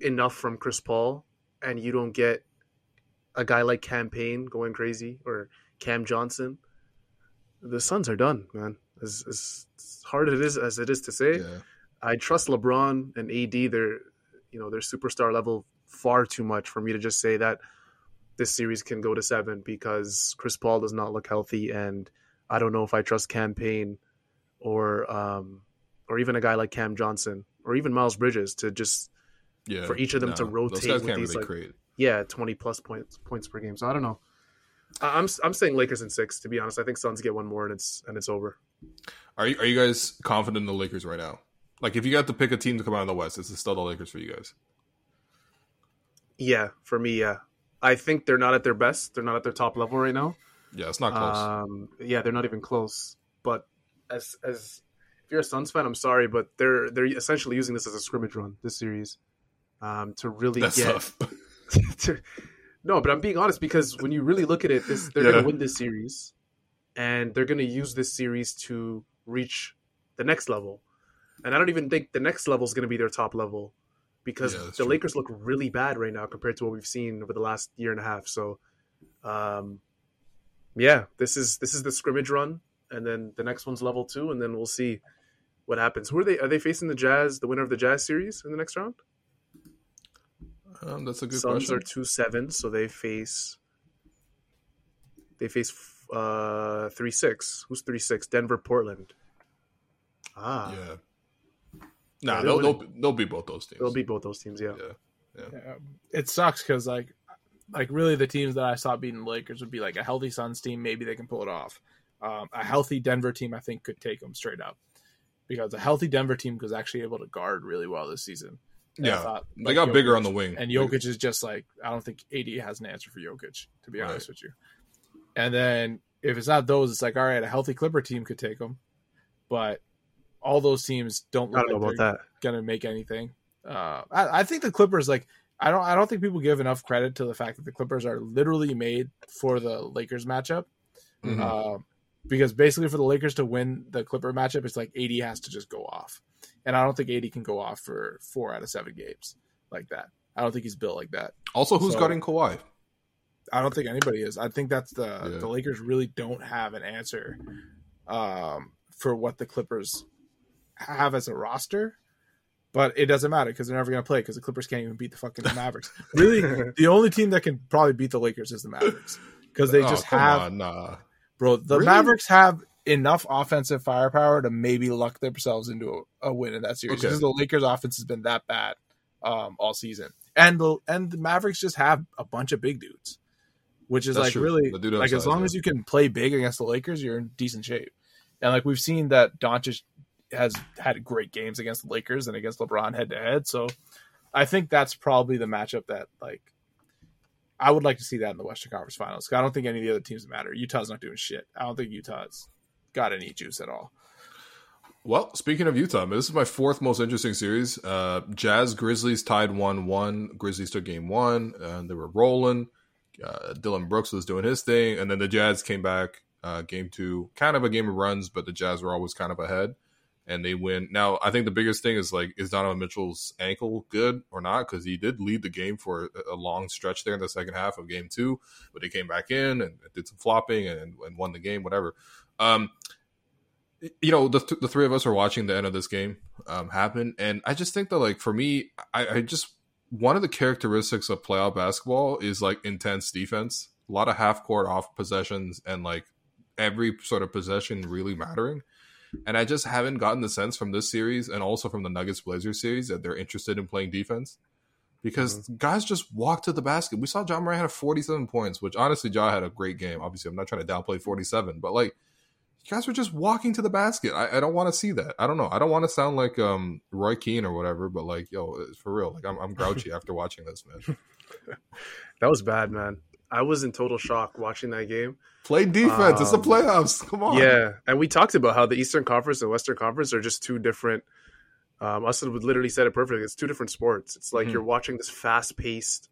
enough from Chris Paul and you don't get a guy like Cam Payne going crazy or Cam Johnson, the Suns are done, man. As, as, as hard it is as it is to say, yeah. I trust LeBron and AD. They're you know they're superstar level far too much for me to just say that this series can go to seven because Chris Paul does not look healthy, and I don't know if I trust Cam Payne or um, or even a guy like Cam Johnson or even Miles Bridges to just yeah. for each of them to rotate with these, really like- create. yeah twenty plus points points per game. So I don't know. I'm I'm saying Lakers in six. To be honest, I think Suns get one more and it's and it's over. Are you are you guys confident in the Lakers right now? Like, if you got to pick a team to come out of the West, is it still the Lakers for you guys? Yeah, for me, yeah. I think they're not at their best. They're not at their top level right now. Yeah, it's not close. Um, yeah, they're not even close. But as as if you're a Suns fan, I'm sorry, but they're they're essentially using this as a scrimmage run this series um, to really That's get tough. no, but I'm being honest because when you really look at it, this they're Yeah. going to win this series, and they're going to use this series to reach the next level. And I don't even think the next level is going to be their top level because Yeah, the true. Lakers look really bad right now compared to what we've seen over the last year and a half. So, um, yeah, this is this is the scrimmage run, and then the next one's level two, and then we'll see what happens. Who are they? Are they facing the Jazz, the winner of the Jazz series in the next round? Um, that's a good Suns question. are two seven, so they face they face uh three six. Who's three six? Denver, Portland. Ah, yeah. Nah, Yeah, they'll, they'll they'll they'll beat both those teams. they'll beat both those teams. Yeah, Yeah. Yeah. It sucks because like, like really the teams that I saw beating the Lakers would be like a healthy Suns team. Maybe they can pull it off. Um, a healthy Denver team, I think, could take them straight up because a healthy Denver team was actually able to guard really well this season. And I Yeah. thought, They like, got bigger on the wing. And Jokic is just like I don't think AD has an answer for Jokic, to be Right. honest with you. And then if it's not those, it's like all right, a healthy Clipper team could take them, but all those teams don't I look don't know like about they're that. gonna make anything. Uh, I, I think the Clippers like I don't I don't think people give enough credit to the fact that the Clippers are literally made for the Lakers matchup. Mhm. Uh, because basically for the Lakers to win the Clipper matchup, it's like AD has to just go off, and I don't think AD can go off for four out of seven games like that. I don't think he's built like that. also, who's so- guarding Kawhi? I don't think anybody is. I think that's the Yeah. the Lakers really don't have an answer um, for what the Clippers have as a roster. But it doesn't matter because they're never going to play because the Clippers can't even beat the fucking Mavericks. really, the only team that can probably beat the Lakers is the Mavericks because they Oh, just have, on, nah. bro. The Really? Mavericks have enough offensive firepower to maybe luck themselves into a, a win in that series Okay. because the Lakers' offense has been that bad um, all season, and the and the Mavericks just have a bunch of big dudes, which is That's like true. really They do have like as long yeah. as you can play big against the Lakers, you're in decent shape. And like we've seen that Doncic has had great games against the Lakers and against LeBron head to head, so I think that's probably the matchup that like I would like to see that in the Western Conference Finals. I don't think any of the other teams matter. Utah's not doing shit. I don't think Utah's got any juice at all. Well, speaking of Utah, this is my fourth most interesting series. Uh, Jazz Grizzlies tied one one. Grizzlies took game one, and they were rolling. Uh, Dillon Brooks was doing his thing, and then the Jazz came back. Uh, game two, kind of a game of runs, but the Jazz were always kind of ahead, and they win. Now, I think the biggest thing is like, is Donovan Mitchell's ankle good or not? Because he did lead the game for a- long stretch there in the second half of game two, but he came back in and did some flopping and, and won the game, whatever. Um, you know the, th- the three of us are watching the end of this game um, happen. And i just think that like for me I, I just one of the characteristics of playoff basketball is like intense defense. A lot of half court off possessions and like every sort of possession really mattering. And i just haven't gotten the sense from this series and also from the nuggets blazers series that they're interested in playing defense. Because guys just walk to the basket. We saw john morant had 47 points which honestly john had a great game. Obviously i'm not trying to downplay 47 but like you guys were just walking to the basket. I, I don't want to see that. I don't know. I don't want to sound like um Roy Keane or whatever, but like, yo, it's for real. Like, I'm, I'm grouchy after watching this, man. That was bad, man. I was in total shock watching that game. Play defense. it's the Um, playoffs. Come on. Yeah, and we talked about how the Eastern Conference and Western Conference are just two different. Um, Austin would literally said it perfectly. It's two different sports. It's like Mhm. you're watching this fast paced,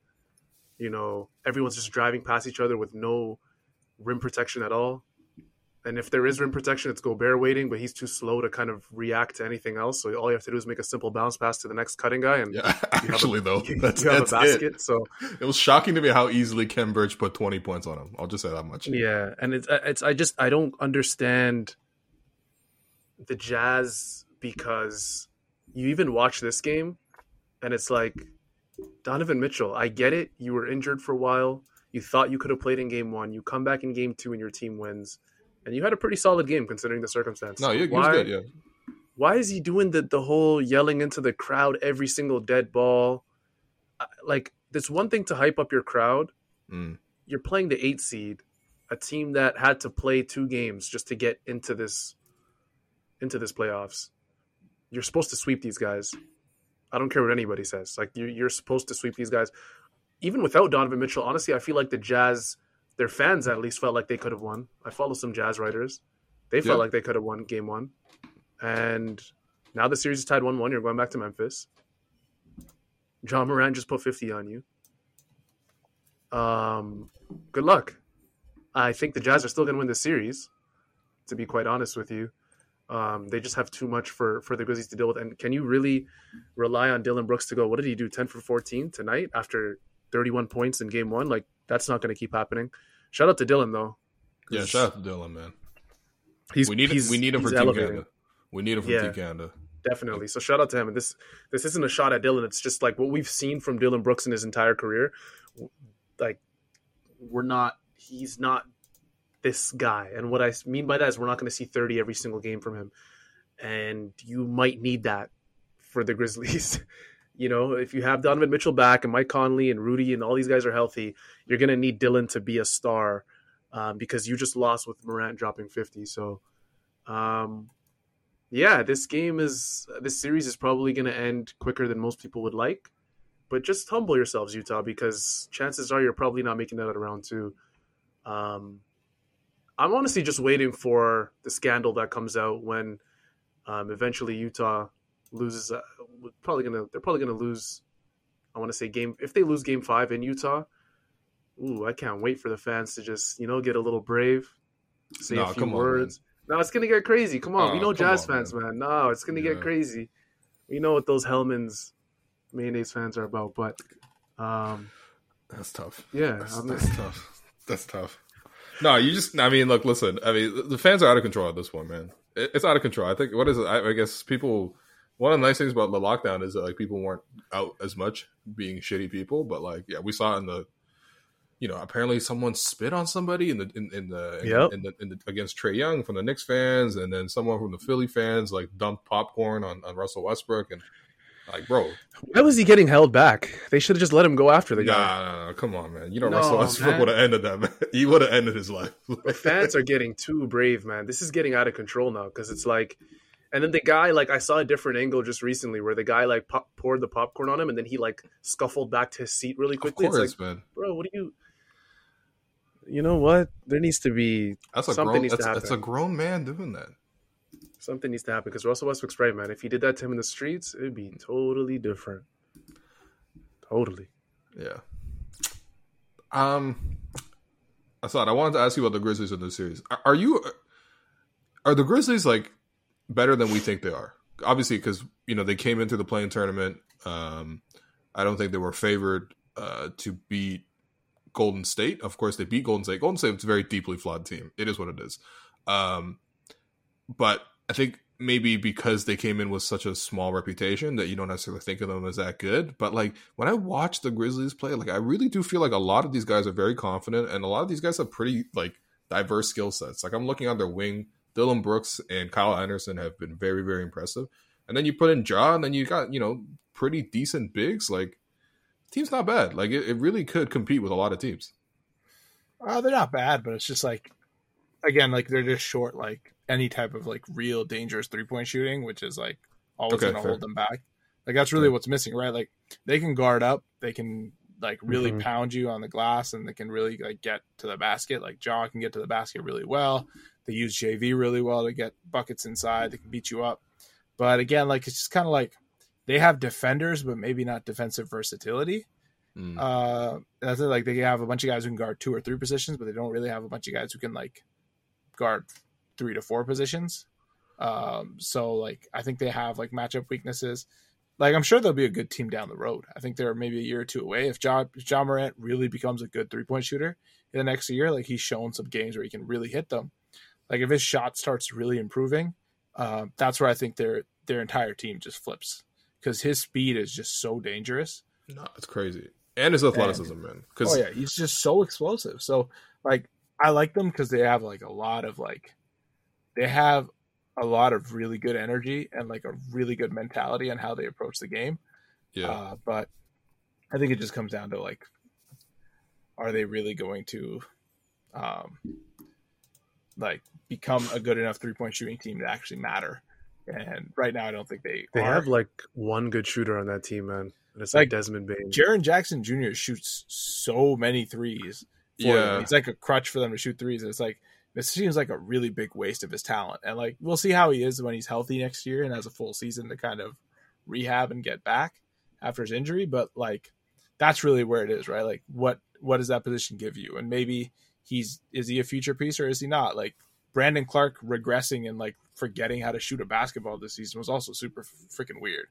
you know, everyone's just driving past each other with no rim protection at all. And if there is rim protection, it's Gobert waiting, but he's too slow to kind of react to anything else. So all you have to do is make a simple bounce pass to the next cutting guy, and Yeah, actually, though, you that's, a that's basket. it. So It was shocking to me how easily Ken Birch put 20 points on him. I'll just say that much. Yeah, and it's it's I just I don't understand the Jazz because you even watch this game and it's like Donovan Mitchell, I get it. You were injured for a while. You thought you could have played in game 1. You come back in game 2 and your team wins. And you had a pretty solid game considering the circumstance. No, was why, good. Yeah. why is he doing the the whole yelling into the crowd every single dead ball? Like there's one thing to hype up your crowd, Mm. you're playing the eight seed, a team that had to play two games just to get into this into this playoffs. You're supposed to sweep these guys. I don't care what anybody says. Like you're, you're supposed to sweep these guys. Even without Donovan Mitchell, honestly, I feel like the Jazz, their fans at least felt like they could have won. I follow some Jazz writers. They felt like they could have won game one. And now the series is tied 1 1. You're going back to Memphis. John Morant just put 50 on you. um, good luck. I think the Jazz are still going to win the series. To be quite honest with you, um, they just have too much for for the Grizzlies to deal with. And can you really rely on Dillon Brooks to go? What did he do? Ten for fourteen tonight after thirty one points in game one. Like that's not going to keep happening. Shout out to Dillon though. Yeah, shout out to Dillon, man. He's we need he's, we need him for Team elevating. Canada. We need him for Yeah. Team Canada. Definitely. So shout out to him. And this this isn't a shot at Dillon. It's just like what we've seen from Dillon Brooks in his entire career. Like we're not. He's not this guy. And what I mean by that is we're not going to see thirty every single game from him. And you might need that for the Grizzlies. you know, if you have Donovan Mitchell back and Mike Conley and Rudy and all these guys are healthy, you're going to need Dillon to be a star um, because you just lost with Morant dropping fifty. So. Um, yeah, this game is this series is probably going to end quicker than most people would like. But just humble yourselves, Utah, because chances are you're probably not making that out of round two. Um, I'm honestly just waiting for the scandal that comes out when um, eventually Utah loses. Uh, probably gonna they're probably gonna lose. I want to say game if they lose game five in Utah. Ooh, I can't wait for the fans to just you know get a little brave, say No, a few on, words. no, it's gonna get crazy. Come on, we Oh, know Jazz on, fans, man. No, it's gonna get crazy. We know what those Hellman's mayonnaise fans are about, but um, That's tough. yeah, That's, that's tough. That's tough. No, you just. I mean, look, listen. I mean, the fans are out of control at this point, man. It's out of control. I think. What is it? I, I guess people. One of the nice things about the lockdown is that like people weren't out as much being shitty people, but like yeah, we saw in the. You know, apparently someone spit on somebody in the in, in the in, Yep. in the, in the against Trae Young from the Knicks fans, and then someone from the Philly fans like dumped popcorn on, on Russell Westbrook, and like, bro, why was he getting held back? They should have just let him go after the nah, guy. nah, nah, come on, man. You know, No, Russell Westbrook would have ended that. Man. He would have ended his life. The fans are getting too brave, man. This is getting out of control now because it's like, and then the guy like I saw a different angle just recently where the guy like pop, poured the popcorn on him and then he like scuffled back to his seat really of quickly. course, It's like, man. bro, what do you? You know what? There needs to be That's a something grown. needs to happen. that's a grown man doing that. something needs to happen because Russell Westbrook's right, man. If he did that to him in the streets, it'd be totally different. Totally. Yeah. Um, I thought I wanted to ask you about the Grizzlies in this series. Are, are you? Are the Grizzlies like better than we think they are? Obviously, because you know they came into the playing tournament. Um, I don't think they were favored uh, to beat Golden State. Of course, they beat Golden State. Golden State's a very deeply flawed team. It is what it is. Um, but I think maybe because they came in with such a small reputation that you don't necessarily think of them as that good. But like when I watch the Grizzlies play, like I really do feel like a lot of these guys are very confident, and a lot of these guys have pretty like diverse skill sets. Like I'm looking on their wing, Dillon Brooks and Kyle Anderson have been very very impressive. And then you put in Ja, and then you got you know pretty decent bigs. Like team's not bad. Like it, it really could compete with a lot of teams. Uh, they're not bad, but it's just like, again, like they're just short like any type of like real dangerous three point shooting, which is like always Okay, going to hold them back. Like that's really Fair. what's missing, right? Like they can guard up, they can like really Mhm. pound you on the glass, and they can really like get to the basket. Like Ja can get to the basket really well. They use JV really well to get buckets inside. They can beat you up. But again, like it's just kind of like they have defenders, but maybe not defensive versatility. Mm. Uh, that's it. Like they have a bunch of guys who can guard two or three positions, but they don't really have a bunch of guys who can like guard three to four positions. Um, so like I think they have like matchup weaknesses. Like I'm sure they'll be a good team down the road. I think they're maybe a year or two away. If John if John Morant really becomes a good three point shooter in the next year, like he's shown some games where he can really hit them. Like if his shot starts really improving, uh, that's where I think their their entire team just flips because his speed is just so dangerous. no, it's crazy. And his athleticism, man. Because Oh yeah, he's just so explosive. So like I like them because they have like a lot of like they have a lot of really good energy and like a really good mentality on how they approach the game. yeah, Uh, but I think it just comes down to like, are they really going to, um, like become a good enough three point shooting team to actually matter? And right now, I don't think they They are. have like one good shooter on that team, man. And it's like, Like, Desmond Bane. Jaren Jackson Jr. shoots so many threes. For Yeah. them. he's like a crutch for them to shoot threes. And it's like this seems like a really big waste of his talent. And like we'll see how he is when he's healthy next year and has a full season to kind of rehab and get back after his injury. But like that's really where it is, right? Like what what does that position give you? And maybe he's is he a future piece or is he not? Like Brandon Clarke regressing and like forgetting how to shoot a basketball this season was also super freaking weird.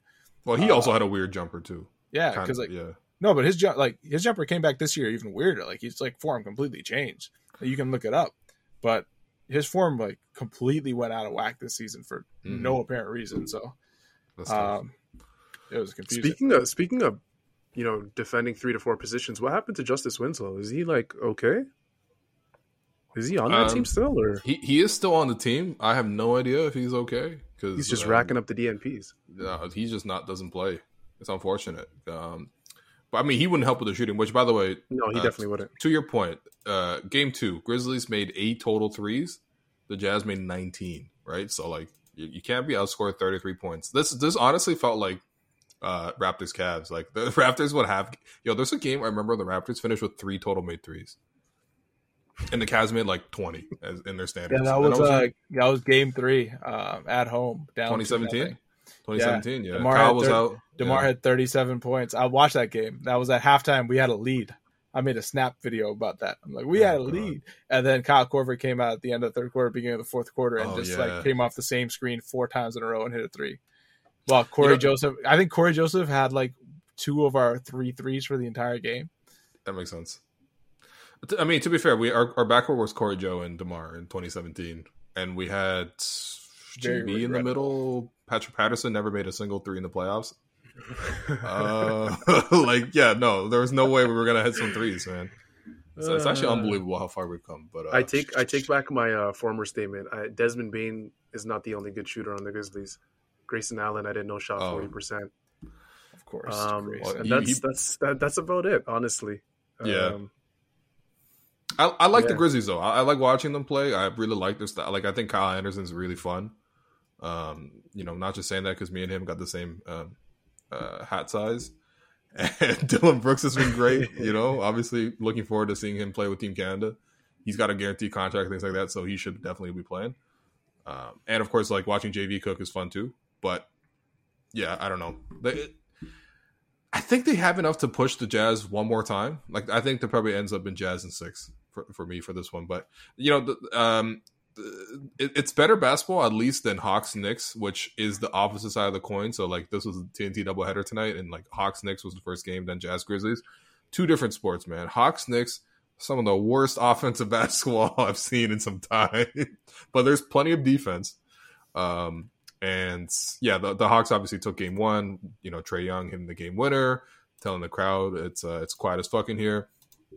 Well, he Uh, also had a weird jumper too. Yeah, because like yeah, no, but his jump like his jumper came back this year even weirder. Like he's like form completely changed. You can look it up, but his form like completely went out of whack this season for Mhm. no apparent reason. So um, it was confusing. Speaking of speaking of, you know, defending three to four positions, what happened to Justice Winslow? Is he like okay? Is he on that Um, team still, or he he is still on the team. I have no idea if he's okay because he's just racking up the DNPs? No, he just not doesn't play. It's unfortunate. Um, but I mean, he wouldn't help with the shooting. Which, by the way, No, he uh, definitely wouldn't. To your point, uh, game two, Grizzlies made eight total threes. The Jazz made nineteen. Right, so like you, you can't be outscored thirty three points. This this honestly felt like uh, Raptors Cavs. Like the Raptors would have yo. There's a game I remember the Raptors finished with three total made threes, and the Cavs made like twenty as in their standards. Yeah, that And was uh, like, that was game three um, at home down 2017? 2017. Yeah, DeMar Kyle was out. Demar Yeah. had 37 points. I watched that game. That was at halftime. We had a lead. I made a snap video about that. I'm like, we Oh, had a God. lead, and then Kyle Korver came out at the end of the third quarter, beginning of the fourth quarter, and Oh, just yeah. like came off the same screen four times in a row and hit a three. Well, Corey know- Joseph, I think Cory Joseph had like two of our three threes for the entire game. That makes sense. But, I mean, to be fair, we our, our backcourt was Cory Joe and Demar in 2017, and we had Very JB in the middle. Patrick Patterson never made a single three in the playoffs. uh, like, yeah, no, there was no way we were gonna hit some threes, man. So it's actually Uh, unbelievable how far we've come. But uh, I take I take back my uh, former statement. I, Desmond Bane is not the only good shooter on the Grizzlies. Grayson Allen, I didn't know shot Oh. forty percent. Of course, Um, Grace. Well, and he- that's he- that's that, that's about it, honestly. Yeah. Um, I, I like the Grizzlies though. I, I like watching them play. I really like their style. Like I think Kyle Anderson's really fun. Um, you know, not just saying that because me and him got the same um, uh, hat size. And Dillon Brooks has been great. You know, obviously looking forward to seeing him play with Team Canada. He's got a guaranteed contract, things like that, so he should definitely be playing. Um, and of course, like watching JV Cook is fun too. But yeah, I don't know. They, I think they have enough to push the Jazz one more time. Like I think that probably ends up in Jazz in six for, for me for this one. But you know, the, um, the- it, it's better basketball at least than Hawks Knicks, which is the opposite side of the coin. So like this was a TNT doubleheader tonight, and like Hawks Knicks was the first game, then Jazz Grizzlies. Two different sports, man. Hawks Knicks, some of the worst offensive basketball I've seen in some time, but there's plenty of defense. Um, and yeah, the, the Hawks obviously took game one. You know, Trae Young hitting the game winner, telling the crowd it's uh, it's quiet as fucking here.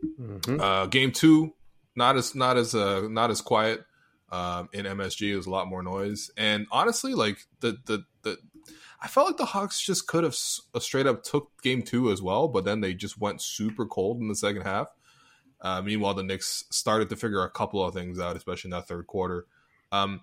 Mhm. Uh, game two, not as not as uh, not as quiet. Um, in MSG, it was a lot more noise, and honestly, like the the the, I felt like the Hawks just could have uh, straight up took game two as well, but then they just went super cold in the second half. Uh, meanwhile, the Knicks started to figure a couple of things out, especially in that third quarter. Um,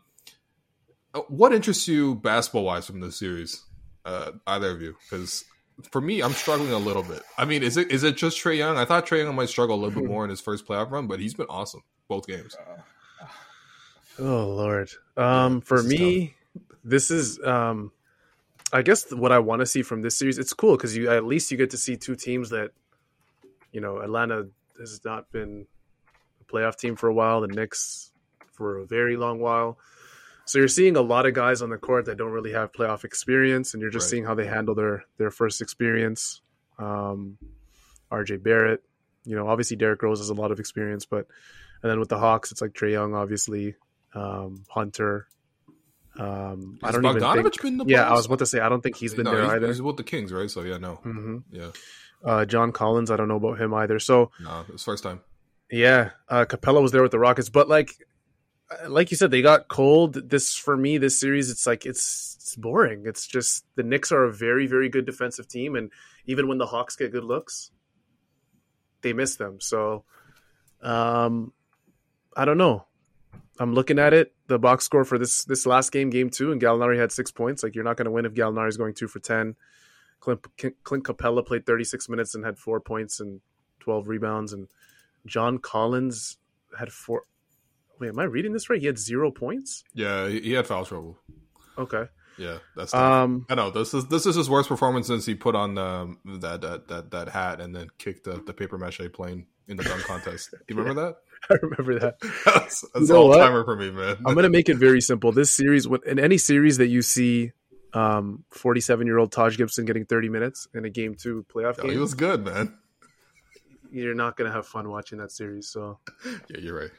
uh, what interests you basketball wise from this series, uh, either of you? Because for me, I'm struggling a little bit. I mean, is it is it just Trae Young? I thought Trae Young might struggle a little bit more in his first playoff run, but he's been awesome both games. Oh Lord. Um, for this is me, this is um, I guess what I want to see from this series. It's cool because you at least you get to see two teams that, you know, Atlanta has not been a playoff team for a while. The Knicks for a very long while. So you're seeing a lot of guys on the court that don't really have playoff experience, and you're just Right. seeing how they handle their their first experience. Um, R.J. Barrett, you know, obviously Derrick Rose has a lot of experience, but and then with the Hawks, it's like Trae Young, obviously, um, Hunter. Um, I don't even think. been the yeah, I was about to say I don't think he's been No, there he's, either. He's with the Kings, right? So yeah, no, hmm yeah, Uh, John Collins, I don't know about him either. So no, it's first time. yeah, uh, Capela was there with the Rockets, but like, like you said, they got cold. This for me, this series, it's like it's it's boring. It's just the Knicks are a very very good defensive team, and even when the Hawks get good looks, they miss them. So, um, I don't know. I'm looking at it. The box score for this this last game, game two, and Gallinari had six points. Like you're not going to win if Gallinari is going two for ten. Clint, Clint Capela played 36 minutes and had four points and 12 rebounds, and John Collins had four. Wait, am I reading this right? He had zero points. Yeah, he, had foul trouble. Okay. Yeah, that's. tough. Um. I know this is this is his worst performance since he put on um, that, that that that hat and then kicked the, the paper mache plane in the dunk contest. Do you remember that? I remember that. That's, that's know all timer for me, man. I'm gonna make it very simple. This series, in any series that you see, um, 47 year old Taj Gibson getting 30 minutes in a game two playoff Yo, game, he was good, man. you're not gonna have fun watching that series. So Yeah, you're right.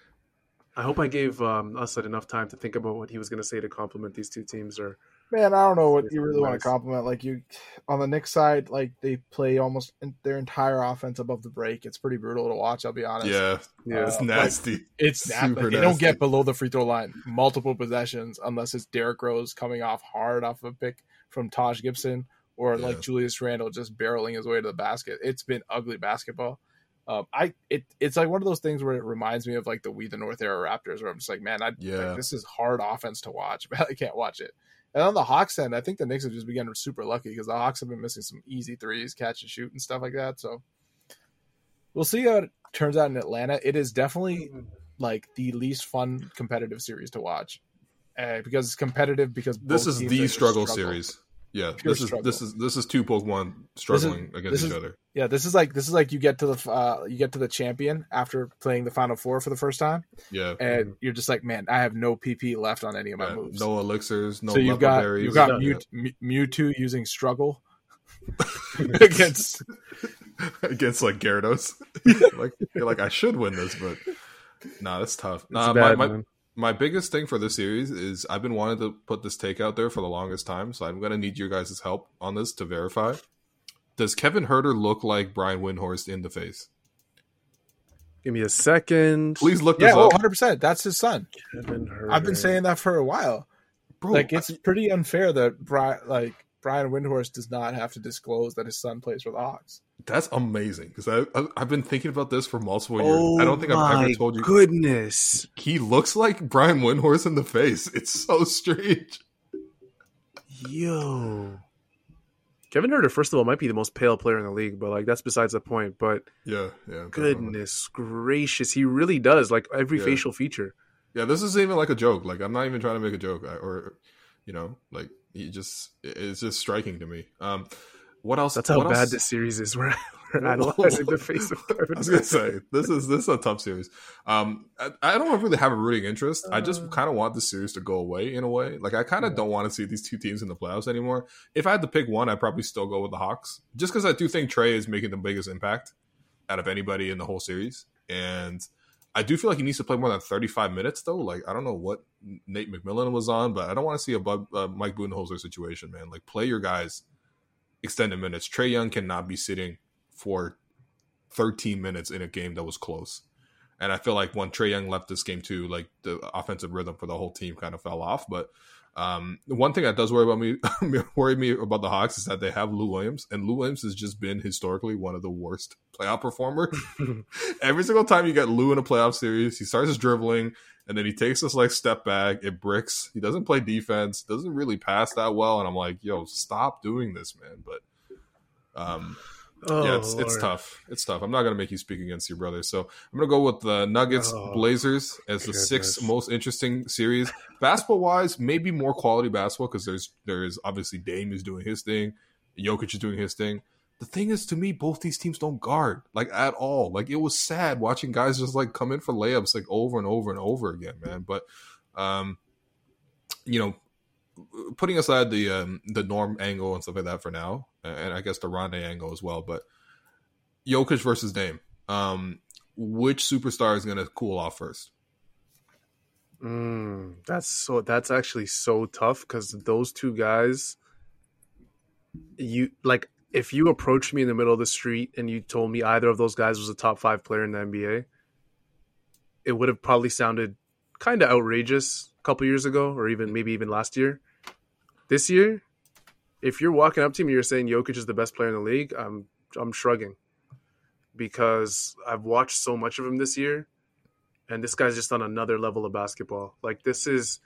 I hope I gave um, Assad enough time to think about what he was gonna say to compliment these two teams. Or Man, I don't know what you really want to compliment. Like you, on the Knicks side, like they play almost in- their entire offense above the break. It's pretty brutal to watch. I'll be honest. Yeah, yeah, it's Uh, nasty. It's not, Super like, they don't get below the free throw line multiple possessions unless it's Derrick Rose coming off hard off of a pick from Taj Gibson or like Julius Randle just barreling his way to the basket. It's been ugly basketball. Um, I it it's like one of those things where it reminds me of like the We the North era Raptors where I'm just like, man, I Yeah. like, this is hard offense to watch, but I can't watch it. And on the Hawks end, I think the Knicks have just begun super lucky because the Hawks have been missing some easy threes, catch and shoot, and stuff like that. So we'll see how it turns out in Atlanta. It is definitely like the least fun competitive series to watch uh, because it's competitive because This is the struggle, struggle. series. Yeah, this is struggle. this is this is two Pokemon struggling this against is- each other. Yeah, this is like this is like you get to the uh, you get to the champion after playing the final four for the first time, Yeah, and you're just like, man, I have no PP left on any of my Yeah, moves. no elixirs, no so you've got berries. you've got Yeah. Mew, Mew- Mewtwo using struggle against against like Gyarados. like you're like I should win this, but nah, that's tough. it's Nah, bad, my, my man. My biggest thing for this series is I've been wanting to put this take out there for the longest time, so I'm gonna need your guys' help on this to verify. Does Kevin Huerter look like Brian Windhorst in the face? Give me a second. Please look this yeah, oh, up, 100 percent. That's his son. Kevin Huerter. I've been saying that for a while. bro. like it's pretty unfair that Brian like Brian Windhorst does not have to disclose that his son plays for the Hawks. That's amazing because I, I I've been thinking about this for multiple years. Oh I don't think I've my ever told you. Goodness, He looks like Brian Windhorst in the face. It's so strange. yo. Kevin Huerter, first of all, might be the most pale player in the league, but like that's besides the point. But Yeah, yeah. definitely. goodness gracious, he really does like every Yeah. facial feature. Yeah, this isn't even like a joke. Like I'm not even trying to make a joke, I- or you know, like he just it's just striking to me. Um, what else? That's how what bad this series is. We're, we're analyzing the face of I Kevin was gonna say this is this is a tough series. Um, I, I don't really have a rooting interest. I Uh. just kind of want the series to go away in a way. Like I kind of don't want to see these two teams in the playoffs anymore. If I had to pick one, I'd probably still go with the Hawks, just because I do think Trae is making the biggest impact out of anybody in the whole series, and I do feel like he needs to play more than 35 minutes though. Like I don't know what Nate McMillan was on, but I don't want to see a uh, Mike Budenholzer situation, man. Like play your guys extended minutes. Trae Young cannot be sitting for 13 minutes in a game that was close. And I feel like when Trae Young left this game too, like the offensive rhythm for the whole team kind of fell off. But um, the one thing that does worry about me, worry me about the Hawks is that they have Lou Williams, and Lou Williams has just been historically one of the worst playoff performers. Every single time you get Lou in a playoff series, he starts dribbling, and then he takes this like step back. It bricks. He doesn't play defense. Doesn't really pass that well. And I'm like, yo, stop doing this, man. But um, Oh, yeah, it's, it's tough. It's tough. I'm not gonna make you speak against your brother. So I'm gonna go with the Nuggets Oh, Blazers as the sixth most interesting series. basketball wise, maybe more quality basketball because there's there's obviously Dame is doing his thing, Jokic is doing his thing. The thing is, to me, both these teams don't guard like at all. Like it was sad watching guys just like come in for layups like over and over and over again, man. But um, you know, putting aside the um, the norm angle and stuff like that for now, and I guess the Rondae angle as well, but Jokic versus Dame, um, which superstar is going to cool off first? Mm, that's so. That's actually so tough because those two guys, you like. If you approached me in the middle of the street and you told me either of those guys was a top five player in the NBA, it would have probably sounded kind of outrageous a couple years ago, or even maybe even last year. This year, if you're walking up to me, and you're saying Jokic is the best player in the league. I'm I'm shrugging because I've watched so much of him this year and this guy's just on another level of basketball. Like this is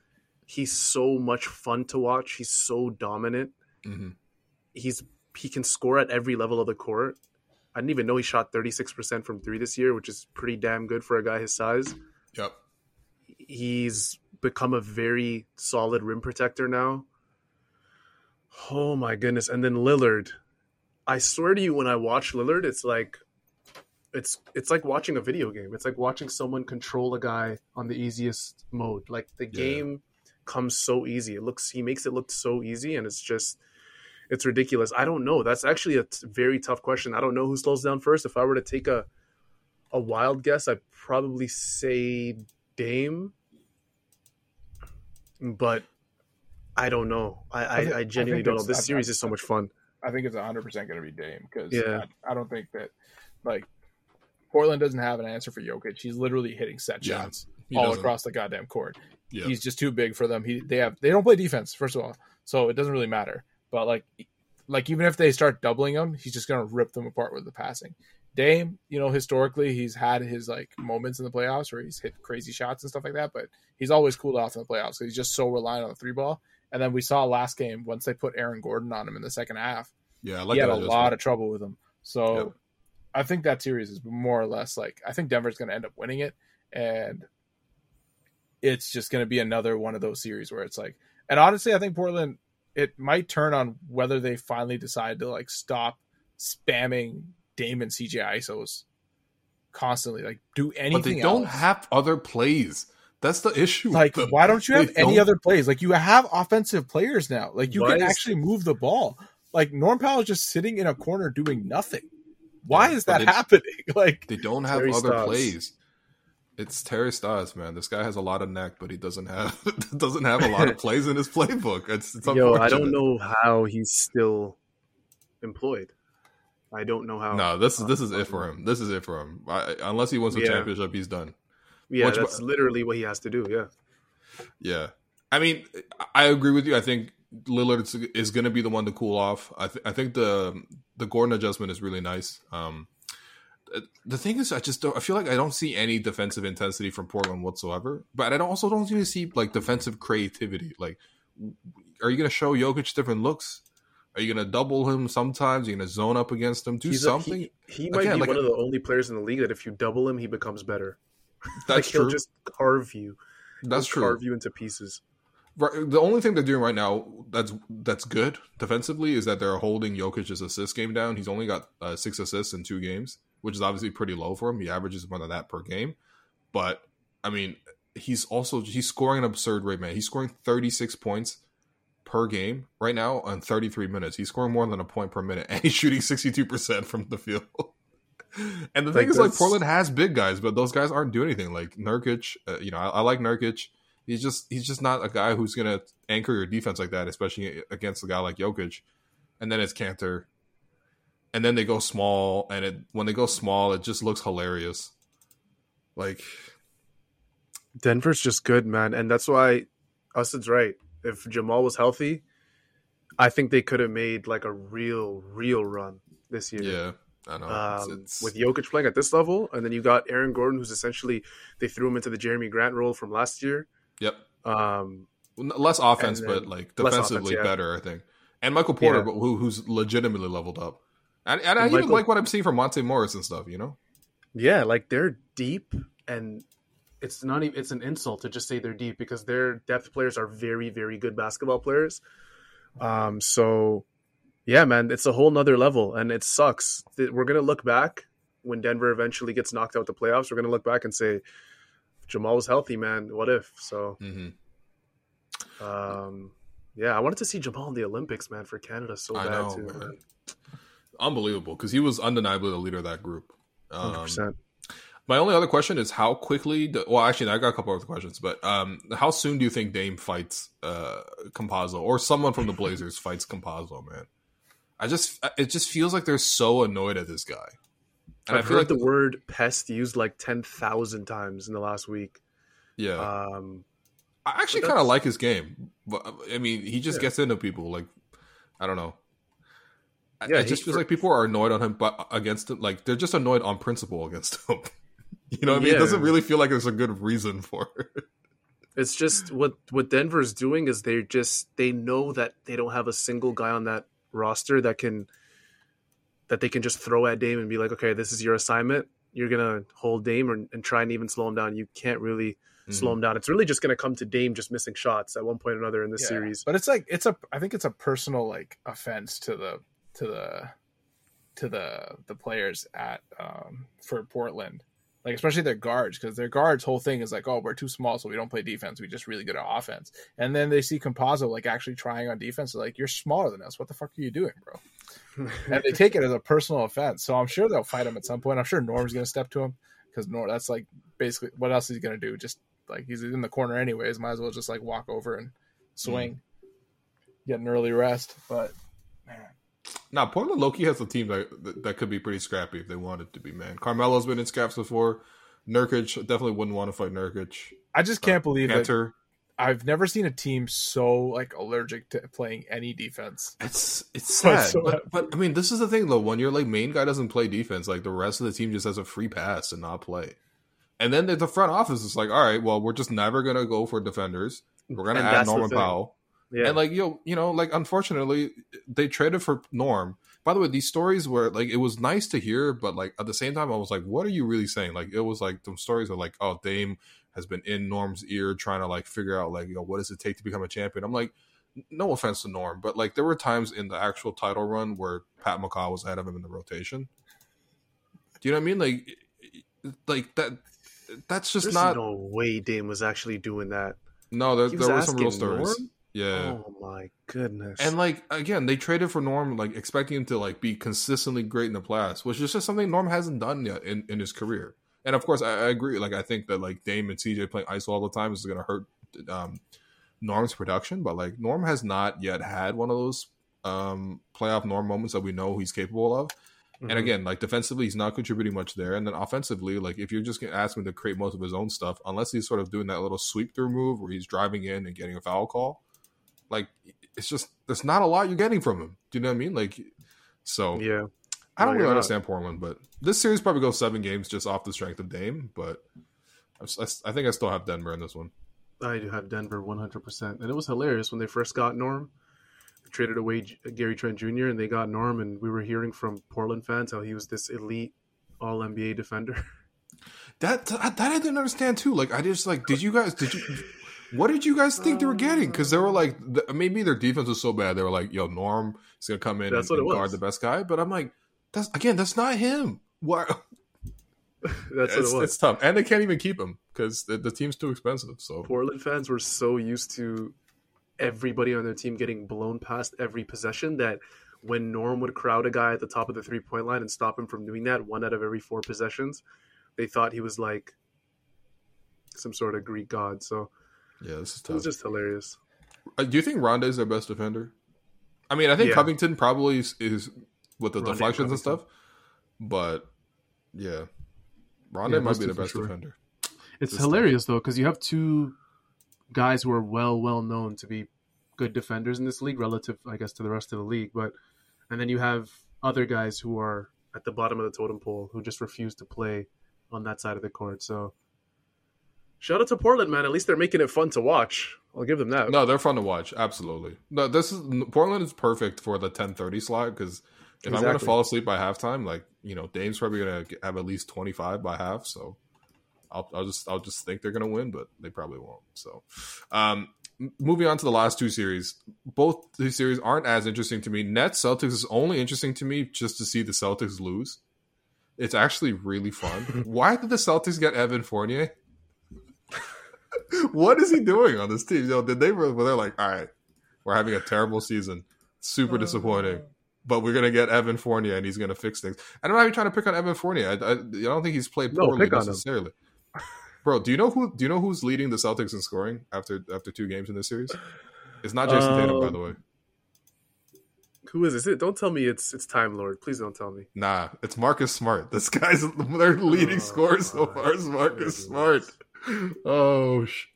he's so much fun to watch. He's so dominant. Mm-hmm. He's he can score at every level of the court. I didn't even know he shot 36% from 3 this year, which is pretty damn good for a guy his size. Yep. He's become a very solid rim protector now. Oh my goodness. And then Lillard. I swear to you when I watch Lillard, it's like it's it's like watching a video game. It's like watching someone control a guy on the easiest mode. Like the Yeah. game comes so easy. It looks he makes it look so easy, and it's just it's ridiculous. I don't know. That's actually a t- very tough question. I don't know who slows down first. If I were to take a a wild guess, I'd probably say Dame, but I don't know. I I I, I I genuinely don't know. This I- series I- is so much fun. I think it's 100 percent going to be Dame because Yeah. I, I don't think that like Portland doesn't have an answer for Jokic. He's literally hitting set Yeah, shots he all doesn't. across the goddamn court. Yeah. He's just too big for them. He they have they don't play defense first of all, so it doesn't really matter. But like like even if they start doubling him, he's just going to rip them apart with the passing. Dame, you know, historically he's had his like moments in the playoffs where he's hit crazy shots and stuff like that, but he's always cooled off in the playoffs. So he's just so reliant on the three ball. And then we saw last game once they put Aaron Gordon on him in the second half Yeah, I like he had a lot of trouble with him. So Yep. I think that series is more or less like I think Denver's going to end up winning it, and it's just going to be another one of those series where it's like, and honestly, I think Portland it might turn on whether they finally decide to like stop spamming Damon CJ ISOs constantly, like do anything. but they don't else. have other plays. That's the issue. like with them. why don't you have any don't- other plays like you have offensive players now like you Why can is- actually move the ball like norm powell is just sitting in a corner doing nothing why Yeah, is that it's- happening like They don't have other Stotts. plays. It's Terry Stotts, man. This guy has a lot of neck, but he doesn't have doesn't have a lot of plays in his playbook. It's, it's Yo, I don't know how he's still employed. I don't know how. No, this is this is it for him. This is it for him. I, unless he wins the Yeah. championship, he's done. Yeah, Which- that's literally what he has to do. Yeah. Yeah, I mean, I agree with you. I think Lillard is- is going to be the one to cool off. I, th- I think the the Gordon adjustment is really nice. Um, the thing is, I just don't. I feel like I don't see any defensive intensity from Portland whatsoever. But I don't, also don't even see like defensive creativity. Like, are you going to show Jokic different looks? Are you going to double him sometimes? Are you going to zone up against him? Do He's a- something. he, he might Again, be like one of the only players in the league that if you double him, he becomes better. That's like he'll just carve you. That's He'll true. Carve you into pieces. Right, the only thing they're doing right now that's that's good defensively is that they're holding Jokic's assist game down. He's only got uh, six assists in two games, which is obviously pretty low for him. He averages more than that per game, but I mean, he's also he's scoring an absurd rate, man. He's scoring thirty six points per game right now on thirty three minutes. He's scoring more than a point per minute, and he's shooting sixty two percent from the field. and the Like, thing is, like Portland has big guys, but those guys aren't doing anything. Like Nurkic, uh, you know, I, I like Nurkic he's just he's just not a guy who's gonna anchor your defense like that, especially against a guy like Jokic. And then it's Kanter, and then they go small, and it when they go small, it just looks hilarious. Like Denver's just good, man, and that's why Ustin's right. If Jamal was healthy, I think they could have made like a real, real run this year. yeah, I know Um, It's- it's- with Jokic playing at this level, and then you got Aaron Gordon, who's essentially they threw him into the Jerami Grant role from last year. yep Um, less offense, but like defensively offense, yeah. better, I think. And Michael Porter, Yeah. but who, who's legitimately leveled up. And, and I And even like what I'm seeing from Monte Morris and stuff. You know, yeah, like they're deep, and it's not even it's an insult to just say they're deep because their depth players are very, very good basketball players. Um, so yeah, man, it's a whole nother level, and it sucks. We're gonna look back when Denver eventually gets knocked out of the playoffs. We're gonna look back and say, Jamal was healthy, man. What if? So, hmm um, yeah, I wanted to see Jamal in the Olympics, man, for Canada so I bad know, too. man. man. Unbelievable because he was undeniably the leader of that group. Um, percent. My only other question is how quickly. Do, well, actually, I got a couple other questions, but um, how soon do you think Dame fights uh, Campazzo or someone from the Blazers fights Campazzo? Man, I just it just feels like they're so annoyed at this guy, and I've I feel heard like the word pest used like ten thousand times in the last week. yeah. Um, I actually kind of like his game, but I mean, he just Yeah. gets into people. Like I don't know. I- Yeah, it just he- feels like people are annoyed on him, but against him, like they're just annoyed on principle against him. you know what I mean? It doesn't really feel like there's a good reason for it. it's just what what Denver's doing is they're just they know that they don't have a single guy on that roster that can that they can just throw at Dame and be like, okay, this is your assignment. You're gonna hold Dame and, and try and even slow him down. You can't really slow him mm-hmm. down. It's really just gonna come to Dame just missing shots at one point or another in this Yeah. series. But it's like it's a I think it's a personal like offense to the to the to the the players at um, for Portland, like especially their guards, because their guards' whole thing is like, oh, we're too small, so we don't play defense. We just really good at offense. And then they see Campazzo like actually trying on defense. They're like, you're smaller than us. What the fuck are you doing, bro? and they take it as a personal offense. So I'm sure they'll fight him at some point. I'm sure Norm's gonna step to him because Norm. That's like basically what else he's gonna do? Just like he's in the corner anyways. Might as well just like walk over and swing, mm. get an early rest. But man. Now Portland Loki has a team that that could be pretty scrappy if they wanted to be. Man, Carmelo's been in scraps before. Nurkic definitely wouldn't want to fight Nurkic. I just can't uh, believe Kanter. I've never seen a team so like allergic to playing any defense. It's it's sad, but, but, I mean, this is the thing though. When your like main guy doesn't play defense, like the rest of the team just has a free pass and not play. And then the front office is like, all right, well, we're just never gonna go for defenders. We're gonna and add Norman Powell. Yeah. And like you, you know, like unfortunately, they traded for Norm. By the way, these stories were like it was nice to hear, but like at the same time, I was like, what are you really saying? Like it was like some stories are like, oh, Dame has been in Norm's ear trying to like figure out like, you know, what does it take to become a champion? I'm like, no offense to Norm, but like there were times in the actual title run where Pat McCaw was ahead of him in the rotation. Do you know what I mean? Like, like that. That's just There's not. No way, Dame was actually doing that. No, there, there were some real stories. Norm? Yeah. Oh my goodness. And like again, they traded for Norm, like expecting him to like be consistently great in the playoffs, which is just something Norm hasn't done yet in, in his career. And of course, I, I agree. Like I think that like Dame and CJ playing ISO all the time is going to hurt um, Norm's production. But like Norm has not yet had one of those um, playoff Norm moments that we know he's capable of. Mm-hmm. And again, like defensively, he's not contributing much there. And then offensively, like if you're just going to ask him to create most of his own stuff, unless he's sort of doing that little sweep through move where he's driving in and getting a foul call, like it's just there's not a lot you're getting from him. Do you know what I mean? Like, so yeah, I don't no, really understand not. Portland, but this series probably goes seven games just off the strength of Dame. But I, I think I still have Denver in this one. I do have Denver 100, percent and it was hilarious when they first got Norm. They traded away uh, Gary Trent Jr. and they got Norm, and we were hearing from Portland fans how he was this elite All NBA defender. That that I didn't understand too. Like I just like, did you guys did you what did you guys think they were um, getting? Because they were like, maybe their defense was so bad. They were like, "Yo, Norm is gonna come in and, and guard the best guy." But I'm like, that's again, that's not him. What? that's it's, it it's, tough, and they can't even keep him because the, the, team's too expensive. So Portland fans were so used to everybody on their team getting blown past every possession that when Norm would crowd a guy at the top of the three point line and stop him from doing that one out of every four possessions, they thought he was like some sort of Greek god. So yeah, this is tough. It was just hilarious. Uh, do you think Rondae is their best defender? I mean, I think yeah. Covington probably is, is with the Rondae deflections and stuff, but yeah, Rondae yeah, might be the best sure. defender. It's hilarious time. though because you have two guys who are well well known to be good defenders in this league relative, I guess, to the rest of the league. But and then you have other guys who are at the bottom of the totem pole who just refuse to play on that side of the court. So Shout out to Portland, man. At least they're making it fun to watch. I'll give them that. No, they're fun to watch. Absolutely. No, this is Portland is perfect for the ten thirty slot because if exactly. I'm going to fall asleep by halftime, like you know, Dame's probably going to have at least twenty five by half. So I'll, I'll just I'll just think they're going to win, but they probably won't. So, um, moving on to the last two series, both these series aren't as interesting to me. Nets Celtics is only interesting to me just to see the Celtics lose. It's actually really fun. Why did the Celtics get Evan Fournier? what is he doing on this team? Yo, did they? Were they're like, all right, we're having a terrible season, super oh, disappointing. But we're gonna get Evan Fournier, and he's gonna fix things. And I'm not even trying to pick on Evan Fournier. I, I, I don't think he's played poorly no, necessarily. Bro, do you know who? Do you know who's leading the Celtics in scoring after after two games in this series? It's not Jason um, Tatum, by the way. Who is this? Don't tell me it's it's Time Lord. Please don't tell me. Nah, it's Marcus Smart. This guy's their leading oh, scorer so far is Marcus Smart oh, sh-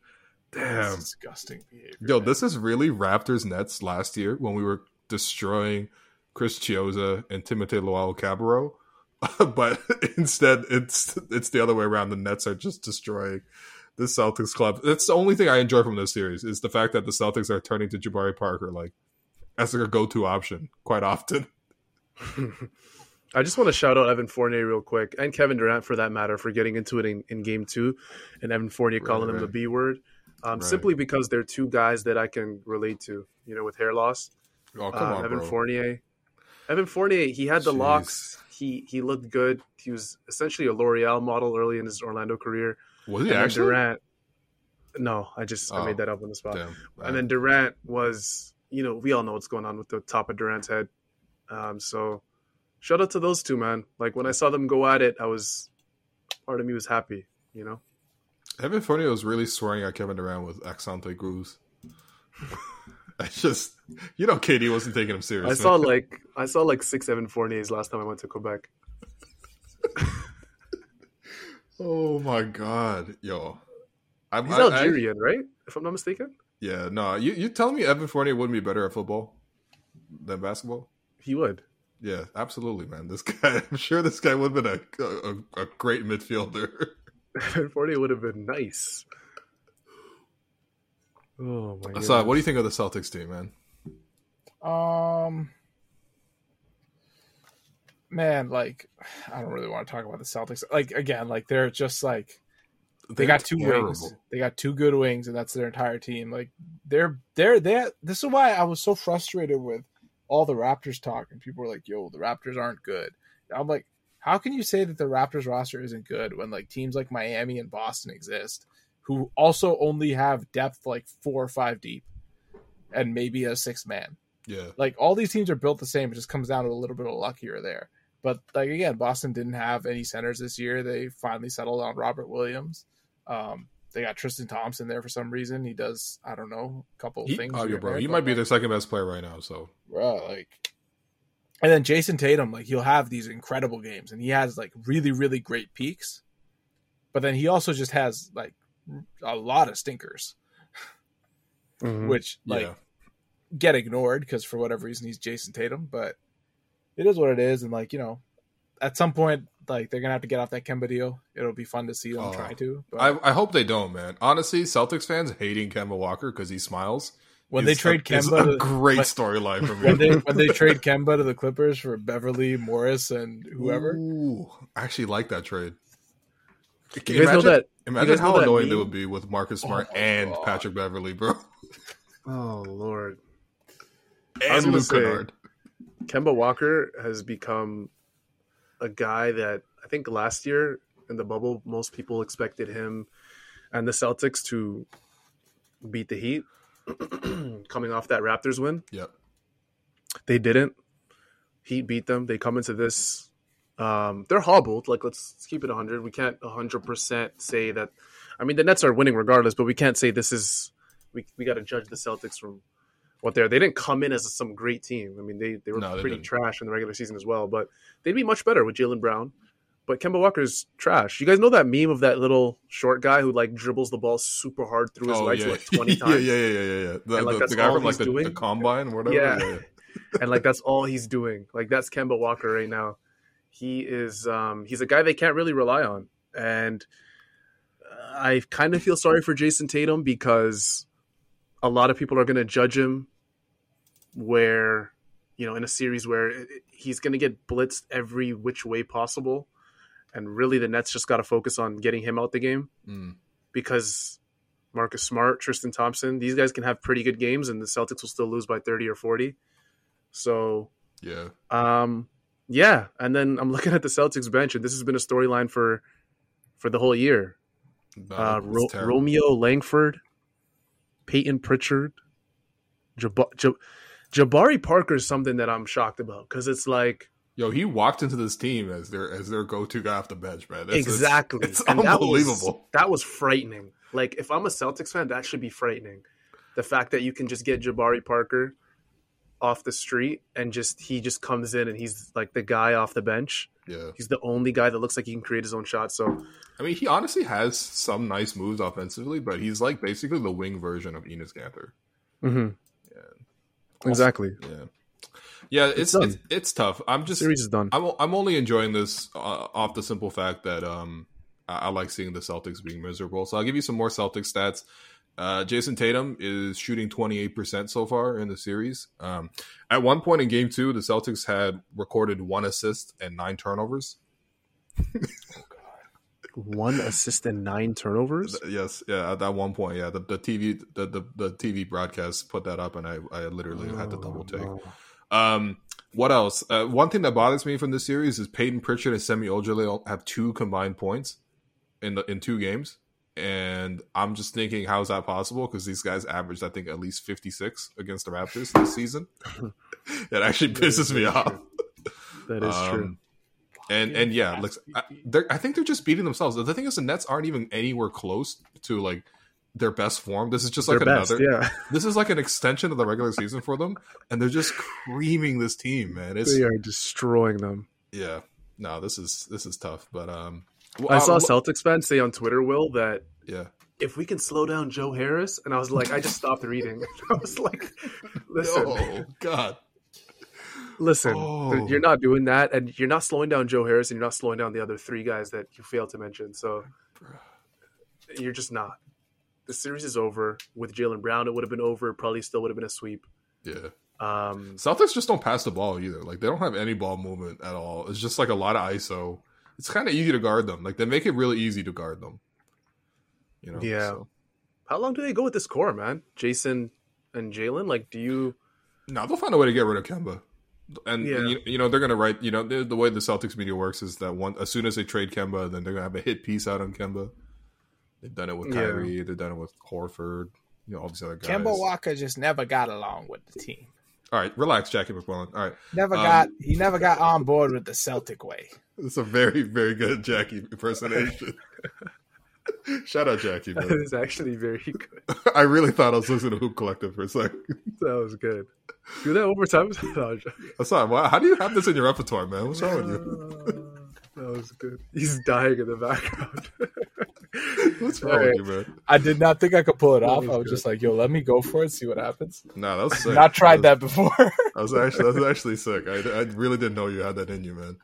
damn, disgusting behavior. Yo, man. this is really Raptors Nets last year when we were destroying Chris Chiozza and Timothy Luwawu-Cabarrot. but instead, it's it's the other way around. The Nets are just destroying the Celtics club. That's the only thing I enjoy from this series is the fact that the Celtics are turning to Jabari Parker like as their go-to option quite often. I just want to shout out Evan Fournier real quick and Kevin Durant for that matter for getting into it in, in game two and Evan Fournier right, calling right. him the B word. Um, right. Simply because they're two guys that I can relate to, you know, with hair loss. Oh, come uh, on, Evan bro. Fournier. Evan Fournier, he had the Jeez. locks. He he looked good. He was essentially a L'Oreal model early in his Orlando career. Was he and actually? Durant. No, I just I Oh. made that up on the spot. Damn. And then Durant was, you know, we all know what's going on with the top of Durant's head. Um, so shout out to those two, man. Like when I saw them go at it, I was part of me was happy, you know. Evan Fournier was really swearing at Kevin Durant with accente grooves. I just, you know, KD wasn't taking him serious. I saw like I saw like six Evan Fourniers last time I went to Quebec. oh my god, yo, I'm, He's I- I- Algerian, right? If I'm not mistaken. yeah, no, you you telling me Evan Fournier wouldn't be better at football than basketball? He would. Yeah, absolutely, man. This guy, I'm sure this guy would have been a, a, a great midfielder. Fournier would have been nice. Oh my god. So, what do you think of the Celtics team, man? Um, man, like I don't really want to talk about the Celtics. Like again, like they're just like they They're got two terrible. wings. They got two good wings, and that's their entire team. Like they're they're they. This is why I was so frustrated with all the Raptors talk, and people were like, "Yo, the Raptors aren't good." I'm like, how can you say that the Raptors roster isn't good when like teams like Miami and Boston exist, who also only have depth like four or five deep, and maybe a sixth man. Yeah, Like all these teams are built the same. It just comes down to a little bit of luck here or there. But like again, Boston didn't have any centers this year. They finally settled on Robert Williams. Um, they got Tristan Thompson there for some reason. He does I don't know a couple he, things. oh, here yeah, bro, there, he but, might be like, their second best player right now. So, Bruh, like and then Jason Tatum, like he'll have these incredible games and he has like really, really great peaks. But then he also just has like a lot of stinkers, Mhm. which like yeah, get ignored because for whatever reason he's Jason Tatum, but it is what it is. And like, you know, at some point, like they're gonna have to get off that Kemba deal. It'll be fun to see them Oh. try to. But I, I hope they don't, man. Honestly, Celtics fans hating Kemba Walker because he smiles. when they trade a, is Kemba, a to- great when- storyline for me. when they when they trade Kemba to the Clippers for Beverley Morris and whoever. Ooh, I actually like that trade. Can You guys know imagine, that- Imagine you how that annoying they meme? would be with Marcus oh Smart my and God. Patrick Beverley, bro, Oh lord. I and Luke say- Kennard. Kemba Walker has become a guy that I think last year in the bubble, most people expected him and the Celtics to beat the Heat coming off that Raptors win. Yep. They didn't. Heat beat them. They come into this. Um, they're hobbled. Like let's, let's keep it 100. We can't 100% say that. I mean, the Nets are winning regardless, but we can't say this is. We, we got to judge the Celtics from what they're. They didn't come in as some great team. I mean, they, they were No, they pretty didn't. trash in the regular season as well, but they'd be much better with Jaylen Brown. But Kemba Walker's trash. You guys know that meme of that little short guy who like dribbles the ball super hard through his Oh legs yeah, like 20 times? yeah, yeah, yeah, yeah. The, And, like, the, that's the guy all from like he's the, doing? the combine, or whatever. Yeah. Yeah, yeah. and like that's all he's doing. Like that's Kemba Walker right now. He is um he's a guy they can't really rely on. And uh, I kind of feel sorry for Jason Tatum because a lot of people are going to judge him where you know in a series where he's going to get blitzed every which way possible and really the Nets just got to focus on getting him out the game Mm. because Marcus Smart, Tristan Thompson, these guys can have pretty good games and the Celtics will still lose by 30 or 40. So yeah. um, yeah, and then I'm looking at the Celtics bench, and this has been a storyline for for the whole year. No, Uh, Ro- Romeo Langford, Peyton Pritchard, Jab- Jab- Jabari Parker is something that I'm shocked about because it's like Yo, he walked into this team as their as their go to guy off the bench, man. It's, it's- exactly It's, And that was- unbelievable. That was, frightening. Like if I'm a Celtics fan, that should be frightening. The fact that you can just get Jabari Parker off the street and just he just comes in and he's like the guy off the bench. Yeah. He's the only guy that looks like he can create his own shot. So I mean, he honestly has some nice moves offensively, but he's like basically the wing version of Enes Kanter. Mm-hmm. Exactly, Yeah. Yeah, it's done. it's, it's tough. I'm just series is done. I'm I'm only enjoying this uh, off the simple fact that um I, I like seeing the Celtics being miserable. So I'll give you some more Celtics stats. Uh, Jason Tatum is shooting 28% so far in the series. Um, at one point in game two, the Celtics had recorded one assist and nine turnovers. One assist and nine turnovers. Yes, yeah, at that one point, yeah, the, the TV the, the the TV broadcast put that up, and I I literally had to double take. Um, what else? Uh, one thing that bothers me from this series is Peyton Pritchard and Semi Ojeleye have two combined points in the in two games, and I'm just thinking, how is that possible? Because these guys averaged, I think, at least 56 against the Raptors this season. it actually pisses me off. That is true. Um, And and yeah, like I, I think they're just beating themselves. The thing is, the Nets aren't even anywhere close to like their best form. This is just like Their best, another. yeah. This is like an extension of the regular season for them, and they're just creaming this team, man. It's They are destroying them. yeah. No, this is this is tough, but um, I saw uh, Celtics fans say on Twitter, Will, that yeah. if we can slow down Joe Harris, and I was like, I just stopped reading. I was like, listen, Oh God, listen, Oh. you're not doing that, and you're not slowing down Joe Harris, and you're not slowing down the other three guys that you failed to mention. So you're just not. The series is over with Jaylen Brown. It would have been over. Probably still would have been a sweep. yeah. Um, Celtics just don't pass the ball either. Like they don't have any ball movement at all. It's just like a lot of ISO. It's kind of easy to guard them. Like they make it really easy to guard them. You know. Yeah. so. how long do they go with this core, man? Jason and Jaylen. Like, do you? No, they'll find a way to get rid of Kemba. And, Yeah. and you, you know they're gonna write. You know the, the way the Celtics media works is that one as soon as they trade Kemba, then they're gonna have a hit piece out on Kemba. They've done it with Yeah. Kyrie. They've done it with Horford. You know all these other guys. Kemba Walker just never got along with the team. All right, relax, Jackie MacMullan. All right, Never Um, got he never got on board with the Celtic way. it's a very very good Jackie impersonation. Shout out Jackie. That Man. is actually very good. I really thought I was listening to Hoop Collective for a second. That was good. Do that one more time. No, I'm sorry. Why, how do you have this in your repertoire, man? What's wrong with you? that was good. He's dying in the background. What's wrong All with you, man? I did not think I could pull it off. was I was good. just like, yo, let me go for it, see what happens. No, that was sick. Not tried that. that before. Was, that was actually that was actually sick. I, I really didn't know you had that in you, man.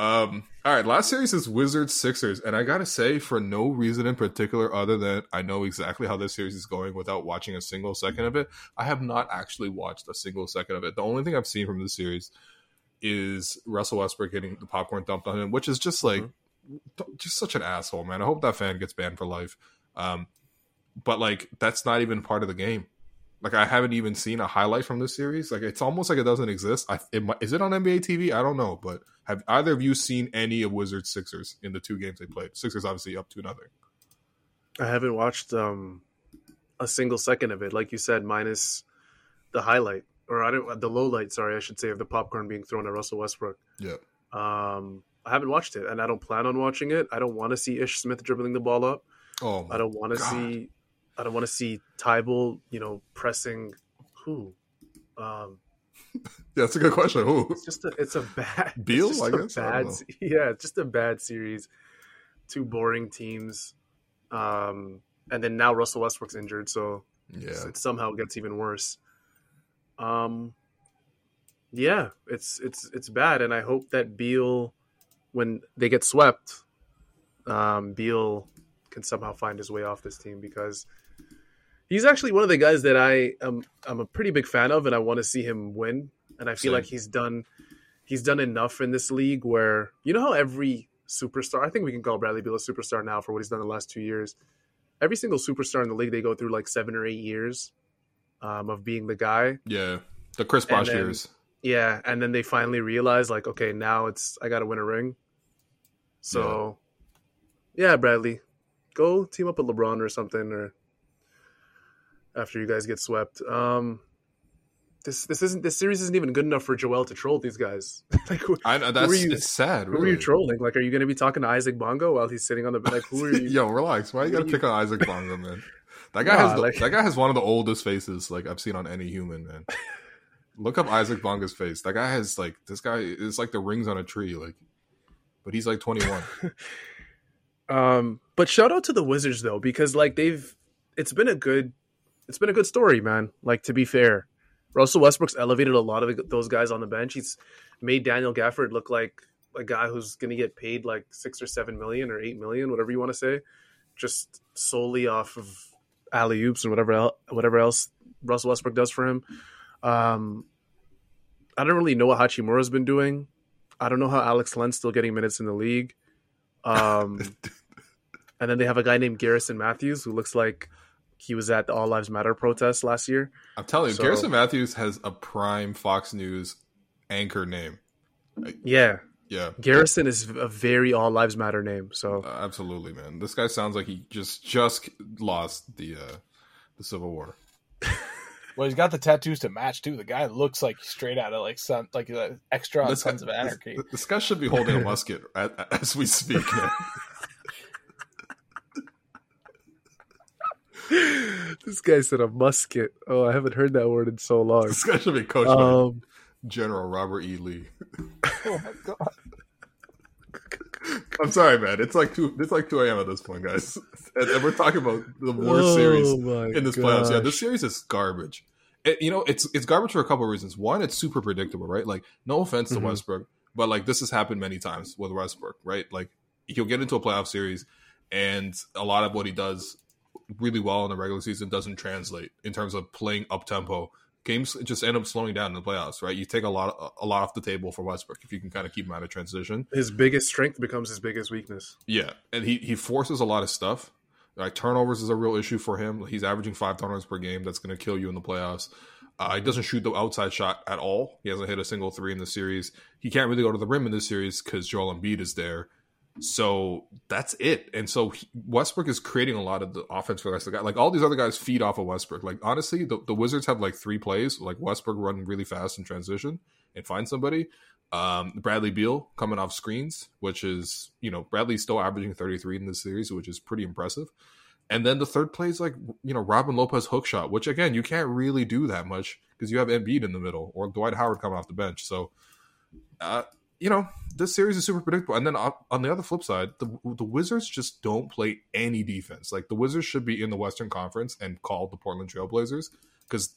Um. All right, last series is Wizards Sixers, and I gotta say, for no reason in particular, other than I know exactly how this series is going without watching a single second of it, I have not actually watched a single second of it. The only thing I've seen from this series is Russell Westbrook getting the popcorn dumped on him, which is just like just such an asshole, man. I hope that fan gets banned for life. Um, but like that's not even part of the game. Like I haven't even seen a highlight from this series. Like it's almost like it doesn't exist. I, it, is it on NBA TV? I don't know. But have either of you seen any of Wizards Sixers in the two games they played? Sixers obviously up to nothing. I haven't watched um, a single second of it, like you said, minus the highlight or I don't the low light. Sorry, I should say of the popcorn being thrown at Russell Westbrook. Yeah. Um, I haven't watched it, and I don't plan on watching it. I don't want to see Ish Smith dribbling the ball up. Oh, my I don't want to see. I don't want to see Thybulle, you know, pressing who. Um, Yeah, that's a good question. Who? it's just a it's a bad Beal, I guess? Bad se- yeah it's just a bad series two boring teams um and then now Russell Westbrook's injured so Yeah. it somehow gets even worse um yeah it's it's it's bad and I hope that Beal when they get swept um Beal can somehow find his way off this team because he's actually one of the guys that I am I'm a pretty big fan of and I want to see him win and I feel Same. like he's done he's done enough in this league where you know how every superstar I think we can call Bradley Beal a superstar now for what he's done the last two years. Every single superstar in the league they go through like seven or eight years um, of being the guy. Yeah. The Chris Bosh years. Yeah, and then they finally realize like, okay, now it's I got to win a ring. So, yeah. Bradley, go team up with LeBron or something, or after you guys get swept. Um, this this isn't this series isn't even good enough for Joel to troll these guys. like, who, I know that's were you- it's sad. who are you trolling? Like, are you going to be talking to Isaac Bonga while he's sitting on the like? Who are you? Yo, relax. Why you gotta pick on Isaac Bonga, man? That guy Nah, has the, like- that guy has one of the oldest faces like I've seen on any human, man. Look up Isaac Bonga's face. That guy has like this guy is like the rings on a tree, like but he's like twenty one. Um, but shout out to the Wizards though, because like they've it's been a good it's been a good story, man. Like to be fair, Russell Westbrook's elevated a lot of those guys on the bench. He's made Daniel Gafford look like a guy who's going to get paid like six or seven million or eight million, whatever you want to say, just solely off of alley oops and whatever el- whatever else Russell Westbrook does for him. Um, I don't really know what Hachimura's been doing. I don't know how Alex Len's still getting minutes in the league. Um, and then they have a guy named Garrison Mathews who looks like he was at the All Lives Matter protest last year. I'm telling you, So- Garrison Mathews has a prime Fox News anchor name. Yeah, Yeah, Garrison is a very All Lives Matter name. So Uh, absolutely, man. This guy sounds like he just just lost the uh the Civil War. Well, he's got the tattoos to match too. The guy looks like straight out of like Sun, like uh, extra on This guy- Sons of Anarchy. This, this guy should be holding a musket a- a- as we speak. this guy said a musket. Oh, I haven't heard that word in so long. This guy should be coached Um, by General Robert E. Lee. oh my god! I'm sorry, man. It's like two. It's like two a.m. at this point, guys, and, and we're talking about the worst Oh series in this playoffs. Yeah, this series is garbage. It, you know, it's it's garbage for a couple of reasons. One, it's super predictable, right? Like, no offense to Mhm. Westbrook, but like this has happened many times with Westbrook, right? Like, he'll get into a playoff series, and a lot of what he does really well in the regular season doesn't translate in terms of playing up tempo. Games just end up slowing down in the playoffs, right? You take a lot a lot off the table for Westbrook if you can kind of keep him out of transition. his biggest strength becomes his biggest weakness. Yeah, and he he forces a lot of stuff. Like turnovers is a real issue for him. He's averaging five turnovers per game. That's going to kill you in the playoffs. Uh, he doesn't shoot the outside shot at all. He hasn't hit a single three in the series. He can't really go to the rim in this series because Joel Embiid is there. So that's it. And so he, Westbrook is creating a lot of the offense for the rest of the guy. Like all these other guys feed off of Westbrook. Like honestly, the, the Wizards have like three plays. Like Westbrook run really fast in transition and find somebody. Um, Bradley Beal coming off screens, which is you know Bradley's still averaging 33 in this series, which is pretty impressive. And then the third play is like you know Robin Lopez hook shot, which again you can't really do that much because you have Embiid in the middle or Dwight Howard coming off the bench. So, uh, you know this series is super predictable. And then on the other flip side, the the Wizards just don't play any defense. Like the Wizards should be in the Western Conference and called the Portland Trailblazers because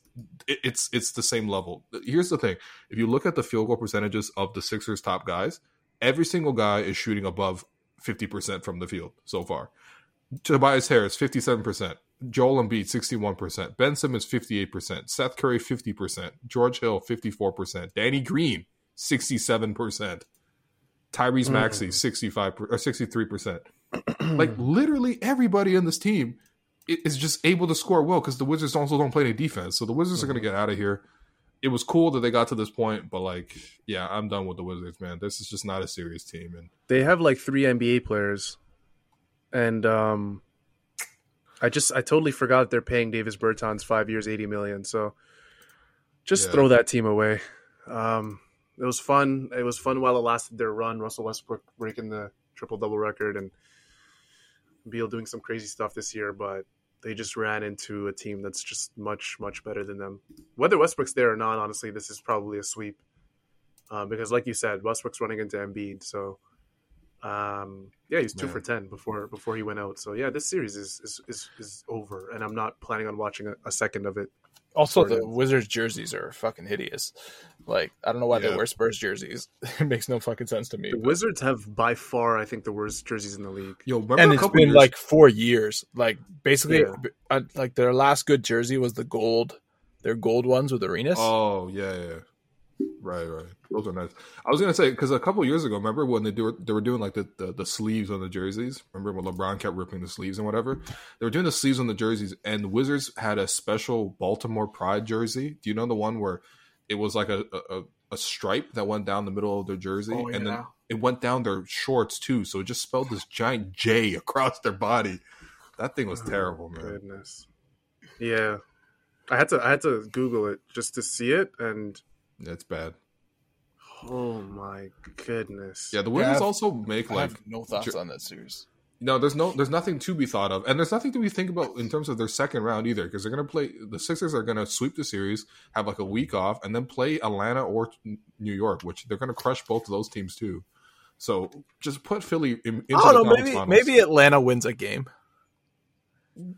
it, it's it's the same level. Here's the thing: if you look at the field goal percentages of the Sixers' top guys, every single guy is shooting above fifty percent from the field so far. Tobias Harris, fifty-seven percent. Joel Embiid, sixty-one percent. Ben Simmons, fifty-eight percent. Seth Curry, fifty percent. George Hill, fifty-four percent. Danny Green, sixty-seven percent. Tyrese Maxey, sixty-five or sixty-three percent. Like literally everybody in this team is just able to score well because the Wizards also don't play any defense. So the Wizards are going to get out of here. It was cool that they got to this point, but like, yeah, I'm done with the Wizards, man. This is just not a serious team, and They have like three NBA players, and um, I just I totally forgot they're paying Davis Bertans five years, eighty million. So just Yeah. throw that team away. Um, it was fun. It was fun while it lasted their run. Russell Westbrook breaking the triple double record and Beal doing some crazy stuff this year, but they just ran into a team that's just much much better than them. Whether Westbrook's there or not, honestly, this is probably a sweep uh, because, like you said, Westbrook's running into Embiid, so. Um, yeah, he's two Man. for ten before before he went out. So yeah, this series is is, is, is over, and I'm not planning on watching a, a second of it. Also, the him. Wizards jerseys are fucking hideous. Like, I don't know why they wear Spurs jerseys. it makes no fucking sense to me. The but- Wizards have by far, I think, the worst jerseys in the league. yo, remember and a it's couple been years- like four years. Like basically, Yeah. uh, like their last good jersey was the gold, their gold ones with Arenas. Oh yeah, yeah. Right, right. Those are nice. I was gonna say because a couple years ago, remember when they do they were doing like the, the the sleeves on the jerseys? Remember when LeBron kept ripping the sleeves and whatever? They were doing the sleeves on the jerseys, and the Wizards had a special Baltimore Pride jersey. Do you know the one where it was like a a, a stripe that went down the middle of their jersey, Oh, and then it went down their shorts too. So it just spelled this giant J across their body. That thing was oh, terrible, man. Goodness. Yeah, I had to I had to Google it just to see it, and It's bad. oh my goodness. Yeah, the Wizards I've- also make I like have no thoughts jer- on that series. No, there's no, there's nothing to be thought of, and there's nothing to be think about in terms of their second round either, because they're gonna play. The Sixers are gonna sweep the series, have like a week off, and then play Atlanta or New York, which they're gonna crush both of those teams too. So just put Philly in, into I don't the know. Maybe finals. maybe Atlanta wins a game.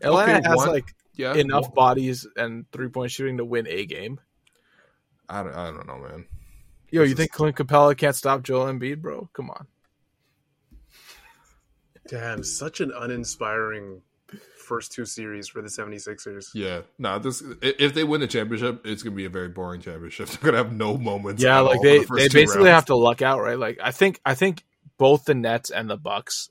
Atlanta Okay, has one- like yeah, enough one- bodies and three point shooting to win a game. I don't, I don't know, man. Yo, This you think Clint Capela can't stop Joel Embiid, bro? Come on. Damn, such an uninspiring first two series for the 76ers. Yeah, no, this if they win the championship, it's gonna be a very boring championship. They're gonna have no moments. Yeah, like they the they basically rounds. have to luck out, right? Like I think I think both the Nets and the Bucks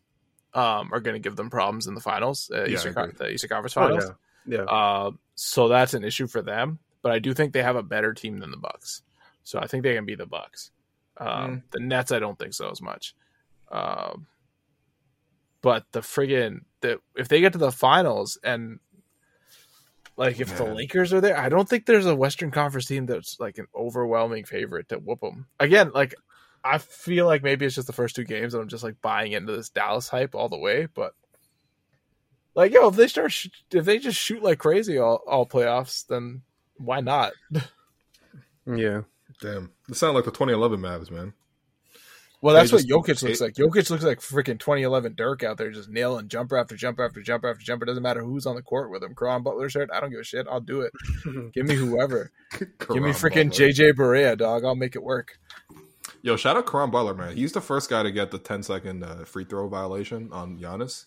um, are going to give them problems in the finals, uh, I Eastern Con- the Eastern Conference Oh, finals. yeah. Yeah. Uh, so that's an issue for them. But I do think they have a better team than the Bucks. So I think they can beat the Bucks. Um, The Nets, I don't think so as much. Um, but the friggin' the if they get to the finals and like if the Lakers are there, I don't think there's a Western Conference team that's like an overwhelming favorite to whoop them. Again, like I feel like maybe it's just the first two games and I'm just like buying into this Dallas hype all the way. But like, yo, if they start, sh- if they just shoot like crazy all, all playoffs, then why not? Yeah. Damn, this sound like the 2011 Mavs, man. Well, that's what just- Jokic looks like. Jokic looks like freaking 2011 Dirk out there, just nailing jumper after jumper after jumper after jumper. Doesn't matter who's on the court with him. Caron Butler's hurt. I don't give a shit. I'll do it. Give me whoever. Give me freaking Butler. JJ Barea, dog. I'll make it work. Yo, shout out Caron Butler, man. He's the first guy to get the 10 second uh, free throw violation on Giannis.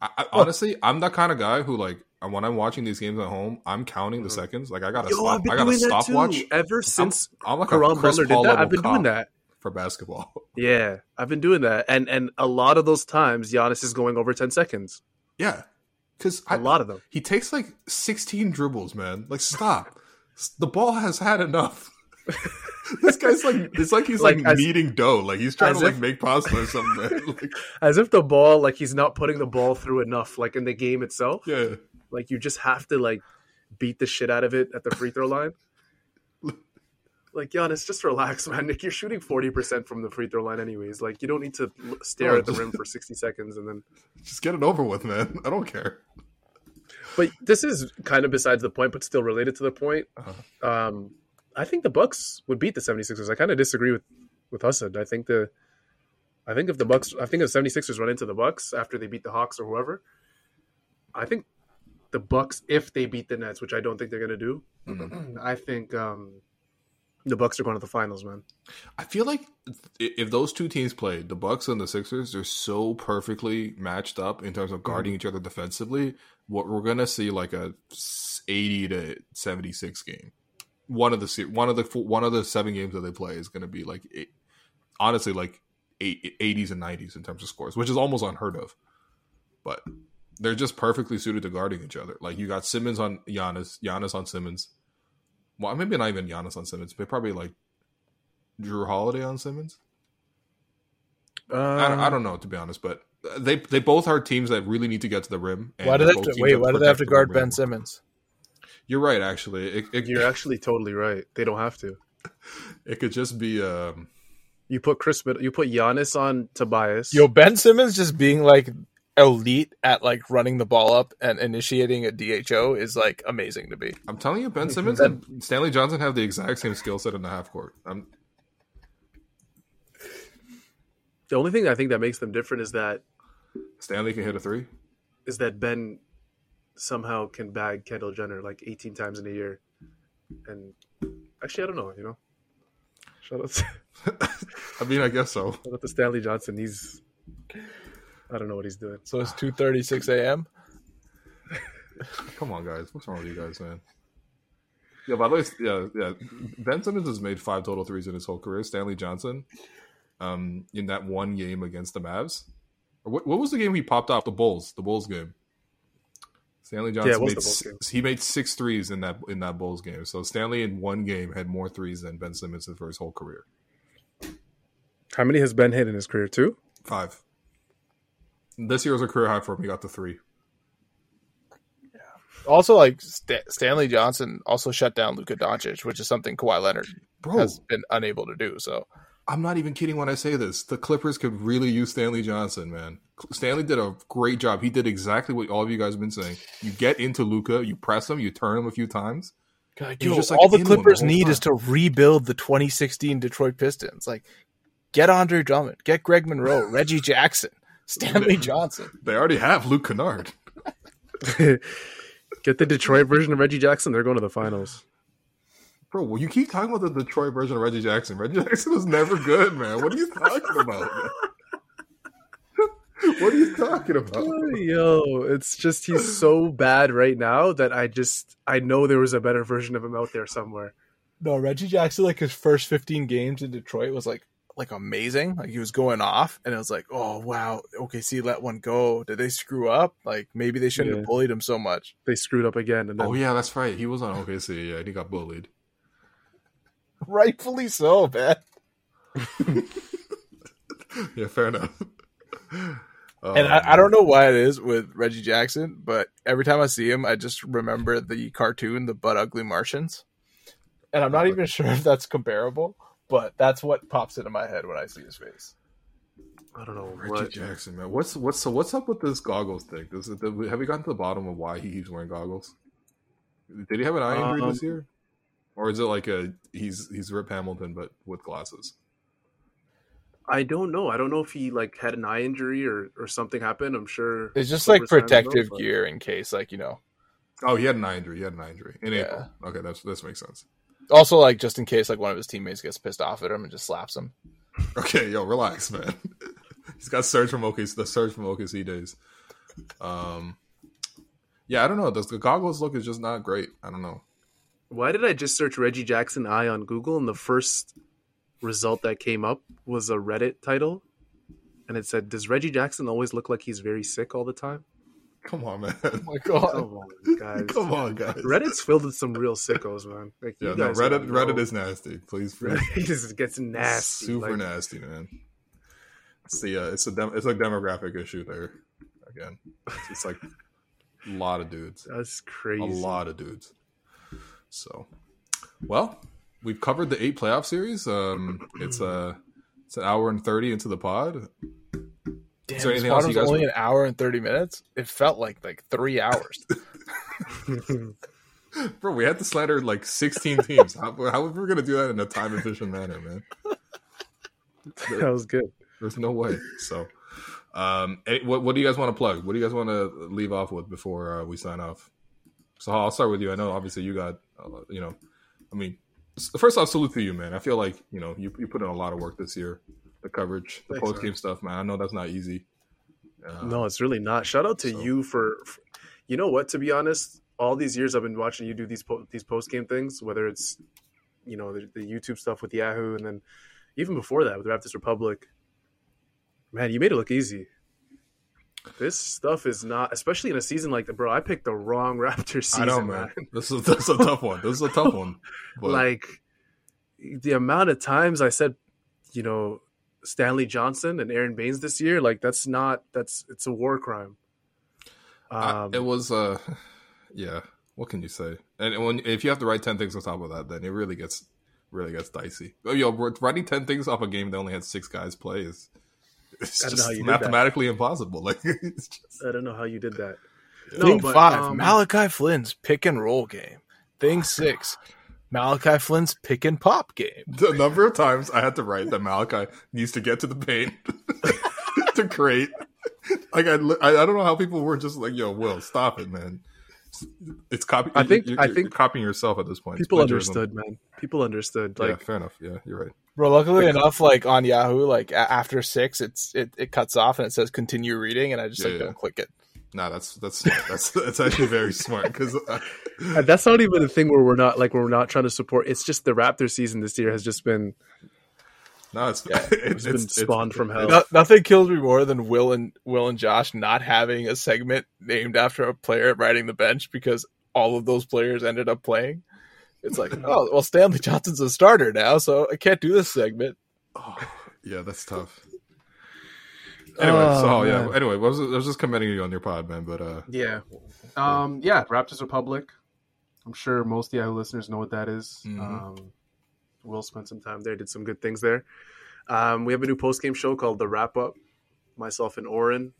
I, I, honestly, I'm that kind of guy who like when I'm watching these games at home, I'm counting the mm-hmm. seconds. Like I got a Yo, stop, I got a stopwatch. Ever since I'm, I'm like Caron a Chris Butler did Paul that, I've been doing that. for basketball. Yeah, I've been doing that, and and a lot of those times, Giannis is going over ten seconds. yeah, because A lot of them. He takes like 16 dribbles, man. Like stop. the ball has had enough. this guy's like it's like he's like, Like, kneading dough. Like he's trying to like if- make pasta or something. Like, As if the ball, like he's not putting the ball through enough, like in the game itself. yeah. Like you just have to like beat the shit out of it at the free throw line. Like Giannis, just relax, man. Nick, you're shooting forty percent from the free throw line, anyways. Like you don't need to stare at the just- rim for sixty seconds and then. Just get it over with, man. I don't care. But this is kind of besides the point, but still related to the point. Um, I think the Bucks would beat the 76ers. I kind of disagree with with Hassan. I think the I think if the Bucks I think if the 76ers run into the Bucks after they beat the Hawks or whoever, I think the Bucks if they beat the Nets, which I don't think they're going to do, I think um, the Bucks are going to the finals, man. I feel like if those two teams play, the Bucks and the Sixers, they're so perfectly matched up in terms of guarding each other defensively. What we're gonna see like a eighty to seventy six game. One of the one of the four- one of the seven games that they play is gonna be like eight, honestly like eight, 80s and nineties in terms of scores, which is almost unheard of. But they're just perfectly suited to guarding each other. Like you got Simmons on Giannis, Giannis on Simmons. Well, maybe not even Giannis on Simmons, but probably like Jrue Holiday on Simmons. Um, I, don't, I don't know to be honest, but they they both are teams that really need to get to the rim. and Why do they're have to wait? Why do they have to protect the guard rim. Ben Simmons? You're right. Actually, it it, You're actually totally right. They don't have to. it could just be um, You put Khris, Mid- you put Giannis on Tobias. Yo, Ben Simmons just being like elite at like running the ball up and initiating a DHO is like amazing to be. I'm telling you, Ben Simmons and Stanley Johnson have the exact same skill set in the half court. I'm, the only thing I think that makes them different is that Stanley can hit a three. is that Ben somehow can bag Kendall Jenner like 18 times in a year. And actually, I don't know. You know, shout out, to, I mean, I guess so. shout out to Stanley Johnson. He's I don't know what he's doing. So it's two thirty six a.m. Come on, guys. What's wrong with you guys, man? Yeah, by the way, yeah, yeah. Ben Simmons has made five total threes in his whole career. Stanley Johnson, um, in that one game against the Mavs. What, what was the game he popped off? The Bulls. The Bulls game. Stanley Johnson it was made the Bulls si- game. he made six threes in that in that Bulls game. So Stanley in one game had more threes than Ben Simmons for his whole career. How many has Ben hit in his career? Two. Five. This year was a career high for him. He got the three. Yeah. Also, like St- Stanley Johnson also shut down Luka Doncic, which is something Kawhi Leonard Bro, has been unable to do. So I'm not even kidding when I say this. The Clippers could really use Stanley Johnson, man. Stanley did a great job. He did exactly what all of you guys have been saying. You get into Luka, you press him, you turn him a few times. God, yo, just, like, all the in one the Clippers need time. is to rebuild the 2016 Detroit Pistons. Like, get Andre Drummond, get Greg Monroe, Reggie Jackson, Stanley Johnson. They already have Luke Kennard. Get the Detroit version of Reggie Jackson. They're going to the finals. Bro, well, you keep talking about the Detroit version of Reggie Jackson. Reggie Jackson was never good, man. What are you talking about? what are you talking about? Yo, it's just he's so bad right now that I just I know there was a better version of him out there somewhere. No, Reggie Jackson, like his first 15 games in Detroit was like like amazing. Like he was going off, and it was like, oh wow, OKC let one go. Did they screw up? Like maybe they shouldn't Yeah. have bullied him so much. They screwed up again, and then Oh yeah, that's right. He was on OKC. Yeah, and he got bullied. Rightfully so, man. Yeah, fair enough. Oh, And I, I um, don't know why it is with Reggie Jackson, but every time I see him, I just remember the cartoon, the Butt Ugly Martians. And I'm not uh-huh. even sure if that's comparable, but that's what pops into my head when I see his face. I don't know Reggie what. Jackson, man. What's what's so what's up with this goggles thing? Does it, have we gotten to the bottom of why he keeps wearing goggles? Did he have an eye injury this Um, year, or is it like a he's he's Rip Hamilton but with glasses? I don't know. I don't know if he like had an eye injury or or something happened. I'm sure It's just like Silver Sands protective but- gear in case, like, you know. Oh, he had an eye injury. He had an eye injury in Yeah. April. Okay, that's this makes sense. Also, like, just in case, like, one of his teammates gets pissed off at him and just slaps him. Okay, yo, relax, man. He's got surge from OKC, the surge from OKC days. Um, yeah, I don't know. Does the goggles look is just not great? I don't know. Why did I just search Reggie Jackson eye on Google and the first result that came up was a Reddit title, and it said, "Does Reggie Jackson always look like he's very sick all the time?" Come on, man. Oh my god. Come on, guys. Come on, guys. Reddit's filled with some real sickos, man. Like Yeah, you no, Reddit. Reddit is nasty. Please, please. Reddit gets nasty. super like, nasty, man. It's the uh, it's a dem- it's a demographic issue there. Again, it's, it's like a lot of dudes, That's crazy. a lot of dudes. So, well, we've covered the eight playoff series. Um, it's uh it's an hour and thirty into the pod. Damn, Is there anything else you was guys only were- an hour and 30 minutes. It felt like like three hours. Bro, we had to slander like sixteen teams. How, how are we gonna do that in a time efficient manner, man? that was good. There's no way. So, um, what what do you guys want to plug? What do you guys want to leave off with before uh, we sign off? So I'll start with you. I know obviously you got, uh, you know, I mean, first off, salute to you, man. I feel like you know you you put in a lot of work this year. The coverage, the post game stuff, man. I know that's not easy. Uh, No, it's really not. Shout out to so- you for, for- you know what? To be honest, all these years I've been watching you do these po- these post game things, whether it's you know the, the YouTube stuff with Yahoo, and then even before that with Raptors Republic. Man, you made it look easy. This stuff is not, especially in a season like that, bro. I picked the wrong Raptors season, I know, man. This is this is a tough one. This is a tough one. But like the amount of times I said, you know, Stanley Johnson and Aron Baynes this year, like that's not that's it's a war crime. I- Um, it was, uh, yeah. What can you say? And when if you have to write ten things on top of that, then it really gets really gets dicey. Oh, yo, writing ten things off a game that only had six guys play is it's I don't know how just you did that. mathematically impossible. Like it's just I don't know how you did that. Thing but, five, um, Malachi Flynn's pick and roll game. Thing six, Malachi Flynn's pick and pop game. the number of times I had to write that Malachi needs to get to the paint to create. Like I, I, I don't know how people were just like, "Yo, Will, stop it, man." It's copy. I think- you're, I you're think copying yourself at this point. People understood, man. People understood. yeah, fair enough. Yeah, you're right. Bro, luckily enough, like on Yahoo, like after six, it's it, it cuts off and it says continue reading, and I just Yeah, like yeah. don't click it. Nah, that's that's that's that's actually very smart because and uh, uh, that's not even a thing where we're not like we're not trying to support. It's just the Raptor season this year has just been no, it's it's been spawned from hell. No, nothing kills me more than Will and Will and Josh not having a segment named after a player riding the bench because all of those players ended up playing. It's like, oh well, Stanley Johnson's a starter now, so I can't do this segment. Oh, Yeah, that's tough. Anyway, Oh, so yeah. man. Anyway, I was, I was just commending you on your pod, man. But uh, yeah, um, yeah. Raptors Republic. I'm sure most Yahoo listeners know what that is. Mhm. Um, Will spent some time there, did some good things there. Um, we have a new post game show called The Wrap Up. Myself and Oren.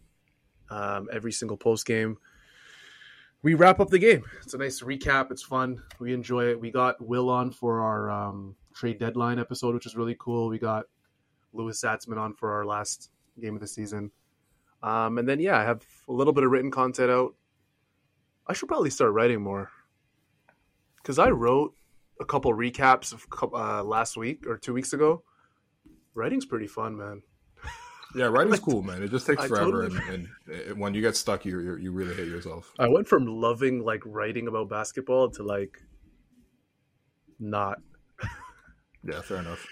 Um, every single post game, we wrap up the game. It's a nice recap. It's fun. We enjoy it. We got Will on for our um, trade deadline episode, which is really cool. We got Louis Zatzman on for our last game of the season. Um, and then, yeah, I have a little bit of written content out. I should probably start writing more because I wrote a couple recaps of uh, last week or two weeks ago. Writing's pretty fun, man. yeah, writing's cool, man. It just takes I forever, totally- and, and, and when you get stuck, you you you really hate yourself. I went from loving like writing about basketball to like not. Yeah, fair enough.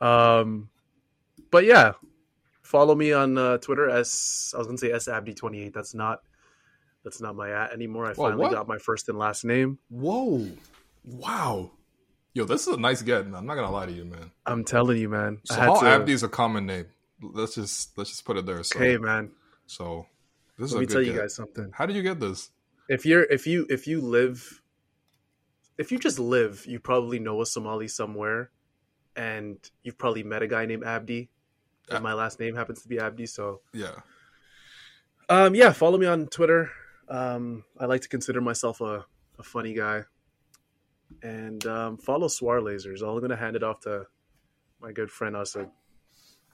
Um, but yeah, follow me on uh, Twitter. S I was gonna say S Abdi twenty eight. That's not that's not my at anymore. I Whoa, finally what? got my first and last name. Whoa, wow, yo, this is a nice get. I'm not gonna lie to you, man. I'm telling you, man. I had to- Abdi is a common name. Let's just let's just put it there. So, Hey, man. so this is Let me tell you get. guys something. How did you get this? If you're if you if you live if you just live, you probably know a Somali somewhere, and you've probably met a guy named Abdi. And my last name happens to be Abdi, so Yeah, Um, yeah, follow me on Twitter. Um, I like to consider myself a, a funny guy. And um, follow Swar Lasers. I'm gonna hand it off to my good friend Asad.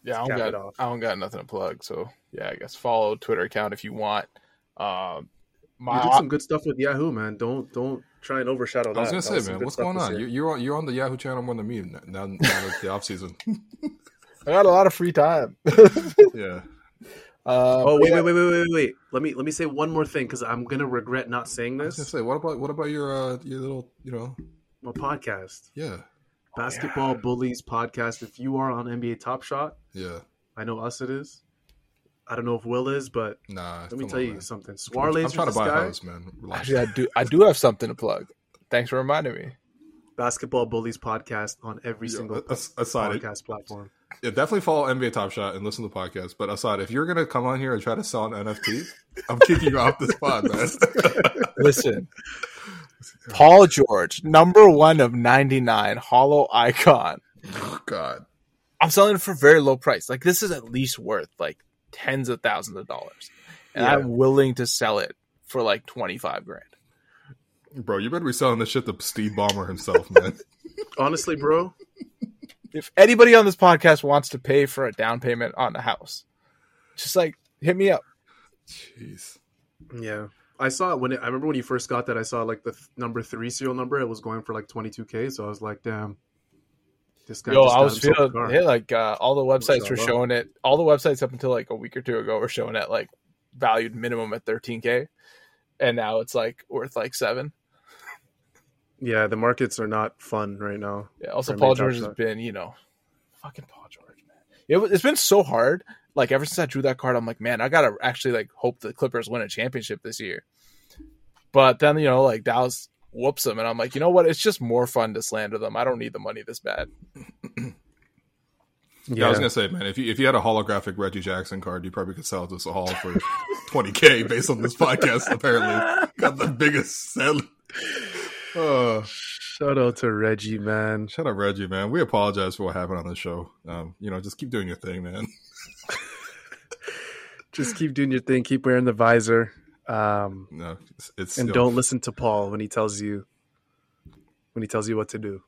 Yeah, I don't got. I don't got nothing to plug. So yeah, I guess follow Twitter account if you want. Um, my You did some good stuff with Yahoo, man. Don't don't try and overshadow that. I was gonna That say, man, what's going on? You, you're on, you're on the Yahoo channel more than me now. Now that the off season. I got a lot of free time. yeah, Uh, Oh wait, yeah. wait, wait, wait, wait, wait. Let me let me say one more thing because I'm gonna regret not saying I was this. say, what about what about your uh, your little, you know, My podcast, yeah, Basketball Bullies podcast. If you are on NBA Top Shot, yeah, I know us it is. I don't know if Will is, but nah. let me tell on, you man. something. I'm, Swar I'm trying to this buy a house, man. Relax. Actually, I do I do have something to plug. Thanks for reminding me. Basketball Bullies podcast on every Yeah, single as- aside, it, podcast platform. Yeah, definitely follow NBA Top Shot and listen to the podcast. But Assad, if you're gonna come on here and try to sell an NFT, I'm kicking you off this pod, man. Listen, Paul George, number one of ninety nine, hollow icon. oh, God, I'm selling it for very low price. Like this is at least worth like tens of thousands of dollars, and Yeah. I'm willing to sell it for like twenty five grand. bro, you better be selling this shit to Steve Ballmer himself, man. Honestly, bro, If anybody on this podcast wants to pay for a down payment on a house, just like hit me up. Jeez. yeah. I saw it when it, I remember when you first got that. I saw like the th- number three serial number. It was going for like 22k. So I was like, damn, this guy. Yo, just I was feeling car. yeah, like uh, all the websites were Mashallah. showing it. All the websites up until like a week or two ago were showing it like valued minimum at 13k, and now it's like worth like seven. Yeah, the markets are not fun right now. Yeah. Also, Paul George has been, you know, fucking Paul George, man. It, it's been so hard. Like ever since I drew that card, I'm like, man, I gotta actually like hope the Clippers win a championship this year. But then you know, like Dallas whoops them, and I'm like, you know what? It's just more fun to slander them. I don't need the money this bad. Yeah, I was gonna say, man, if you if you had a holographic Reggie Jackson card, you probably could sell it to Sahal for 20k based on this podcast. Apparently, got the biggest sell. Uh, Shout out to Reggie, man. shout out Reggie, man. We apologize for what happened on the show. Um, you know, just keep doing your thing, man. Just keep doing your thing. Keep wearing the visor. Um, No, it's, it's and know, don't listen to Paul when he tells you when he tells you what to do.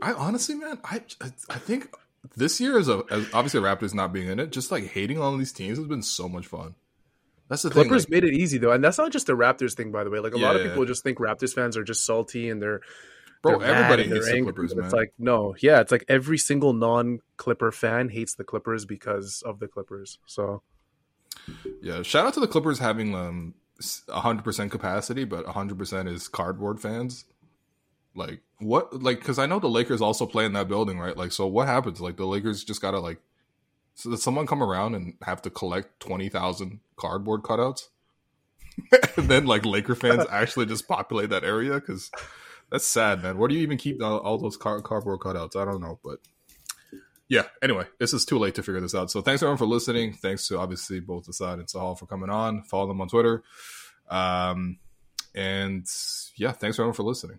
I honestly, man, I I think this year is a as obviously Raptors not being in it. Just like hating on these teams has been so much fun. That's the Clippers thing. like- made it easy though, and that's not just a Raptors thing, by the way. Like a lot of Yeah. people just think Raptors fans are just salty and they're bro, they're everybody hates the angry, Clippers, man. It's like no, yeah, it's like every single non-Clipper fan hates the Clippers because of the Clippers. So Yeah, shout out to the Clippers having um hundred percent capacity, but hundred percent is cardboard fans. Like what? Like because I know the Lakers also play in that building, right? Like so, what happens? Like the Lakers just gotta like, so does someone come around and have to collect twenty thousand cardboard cutouts, and then like Laker fans actually just populate that area? Because that's sad, man. Where do you even keep all, all those car- cardboard cutouts? I don't know, but yeah. Anyway, this is too late to figure this out. So thanks everyone for listening. Thanks to obviously both Asad and Sahal for coming on. Follow them on Twitter. Um, and yeah, thanks everyone for listening.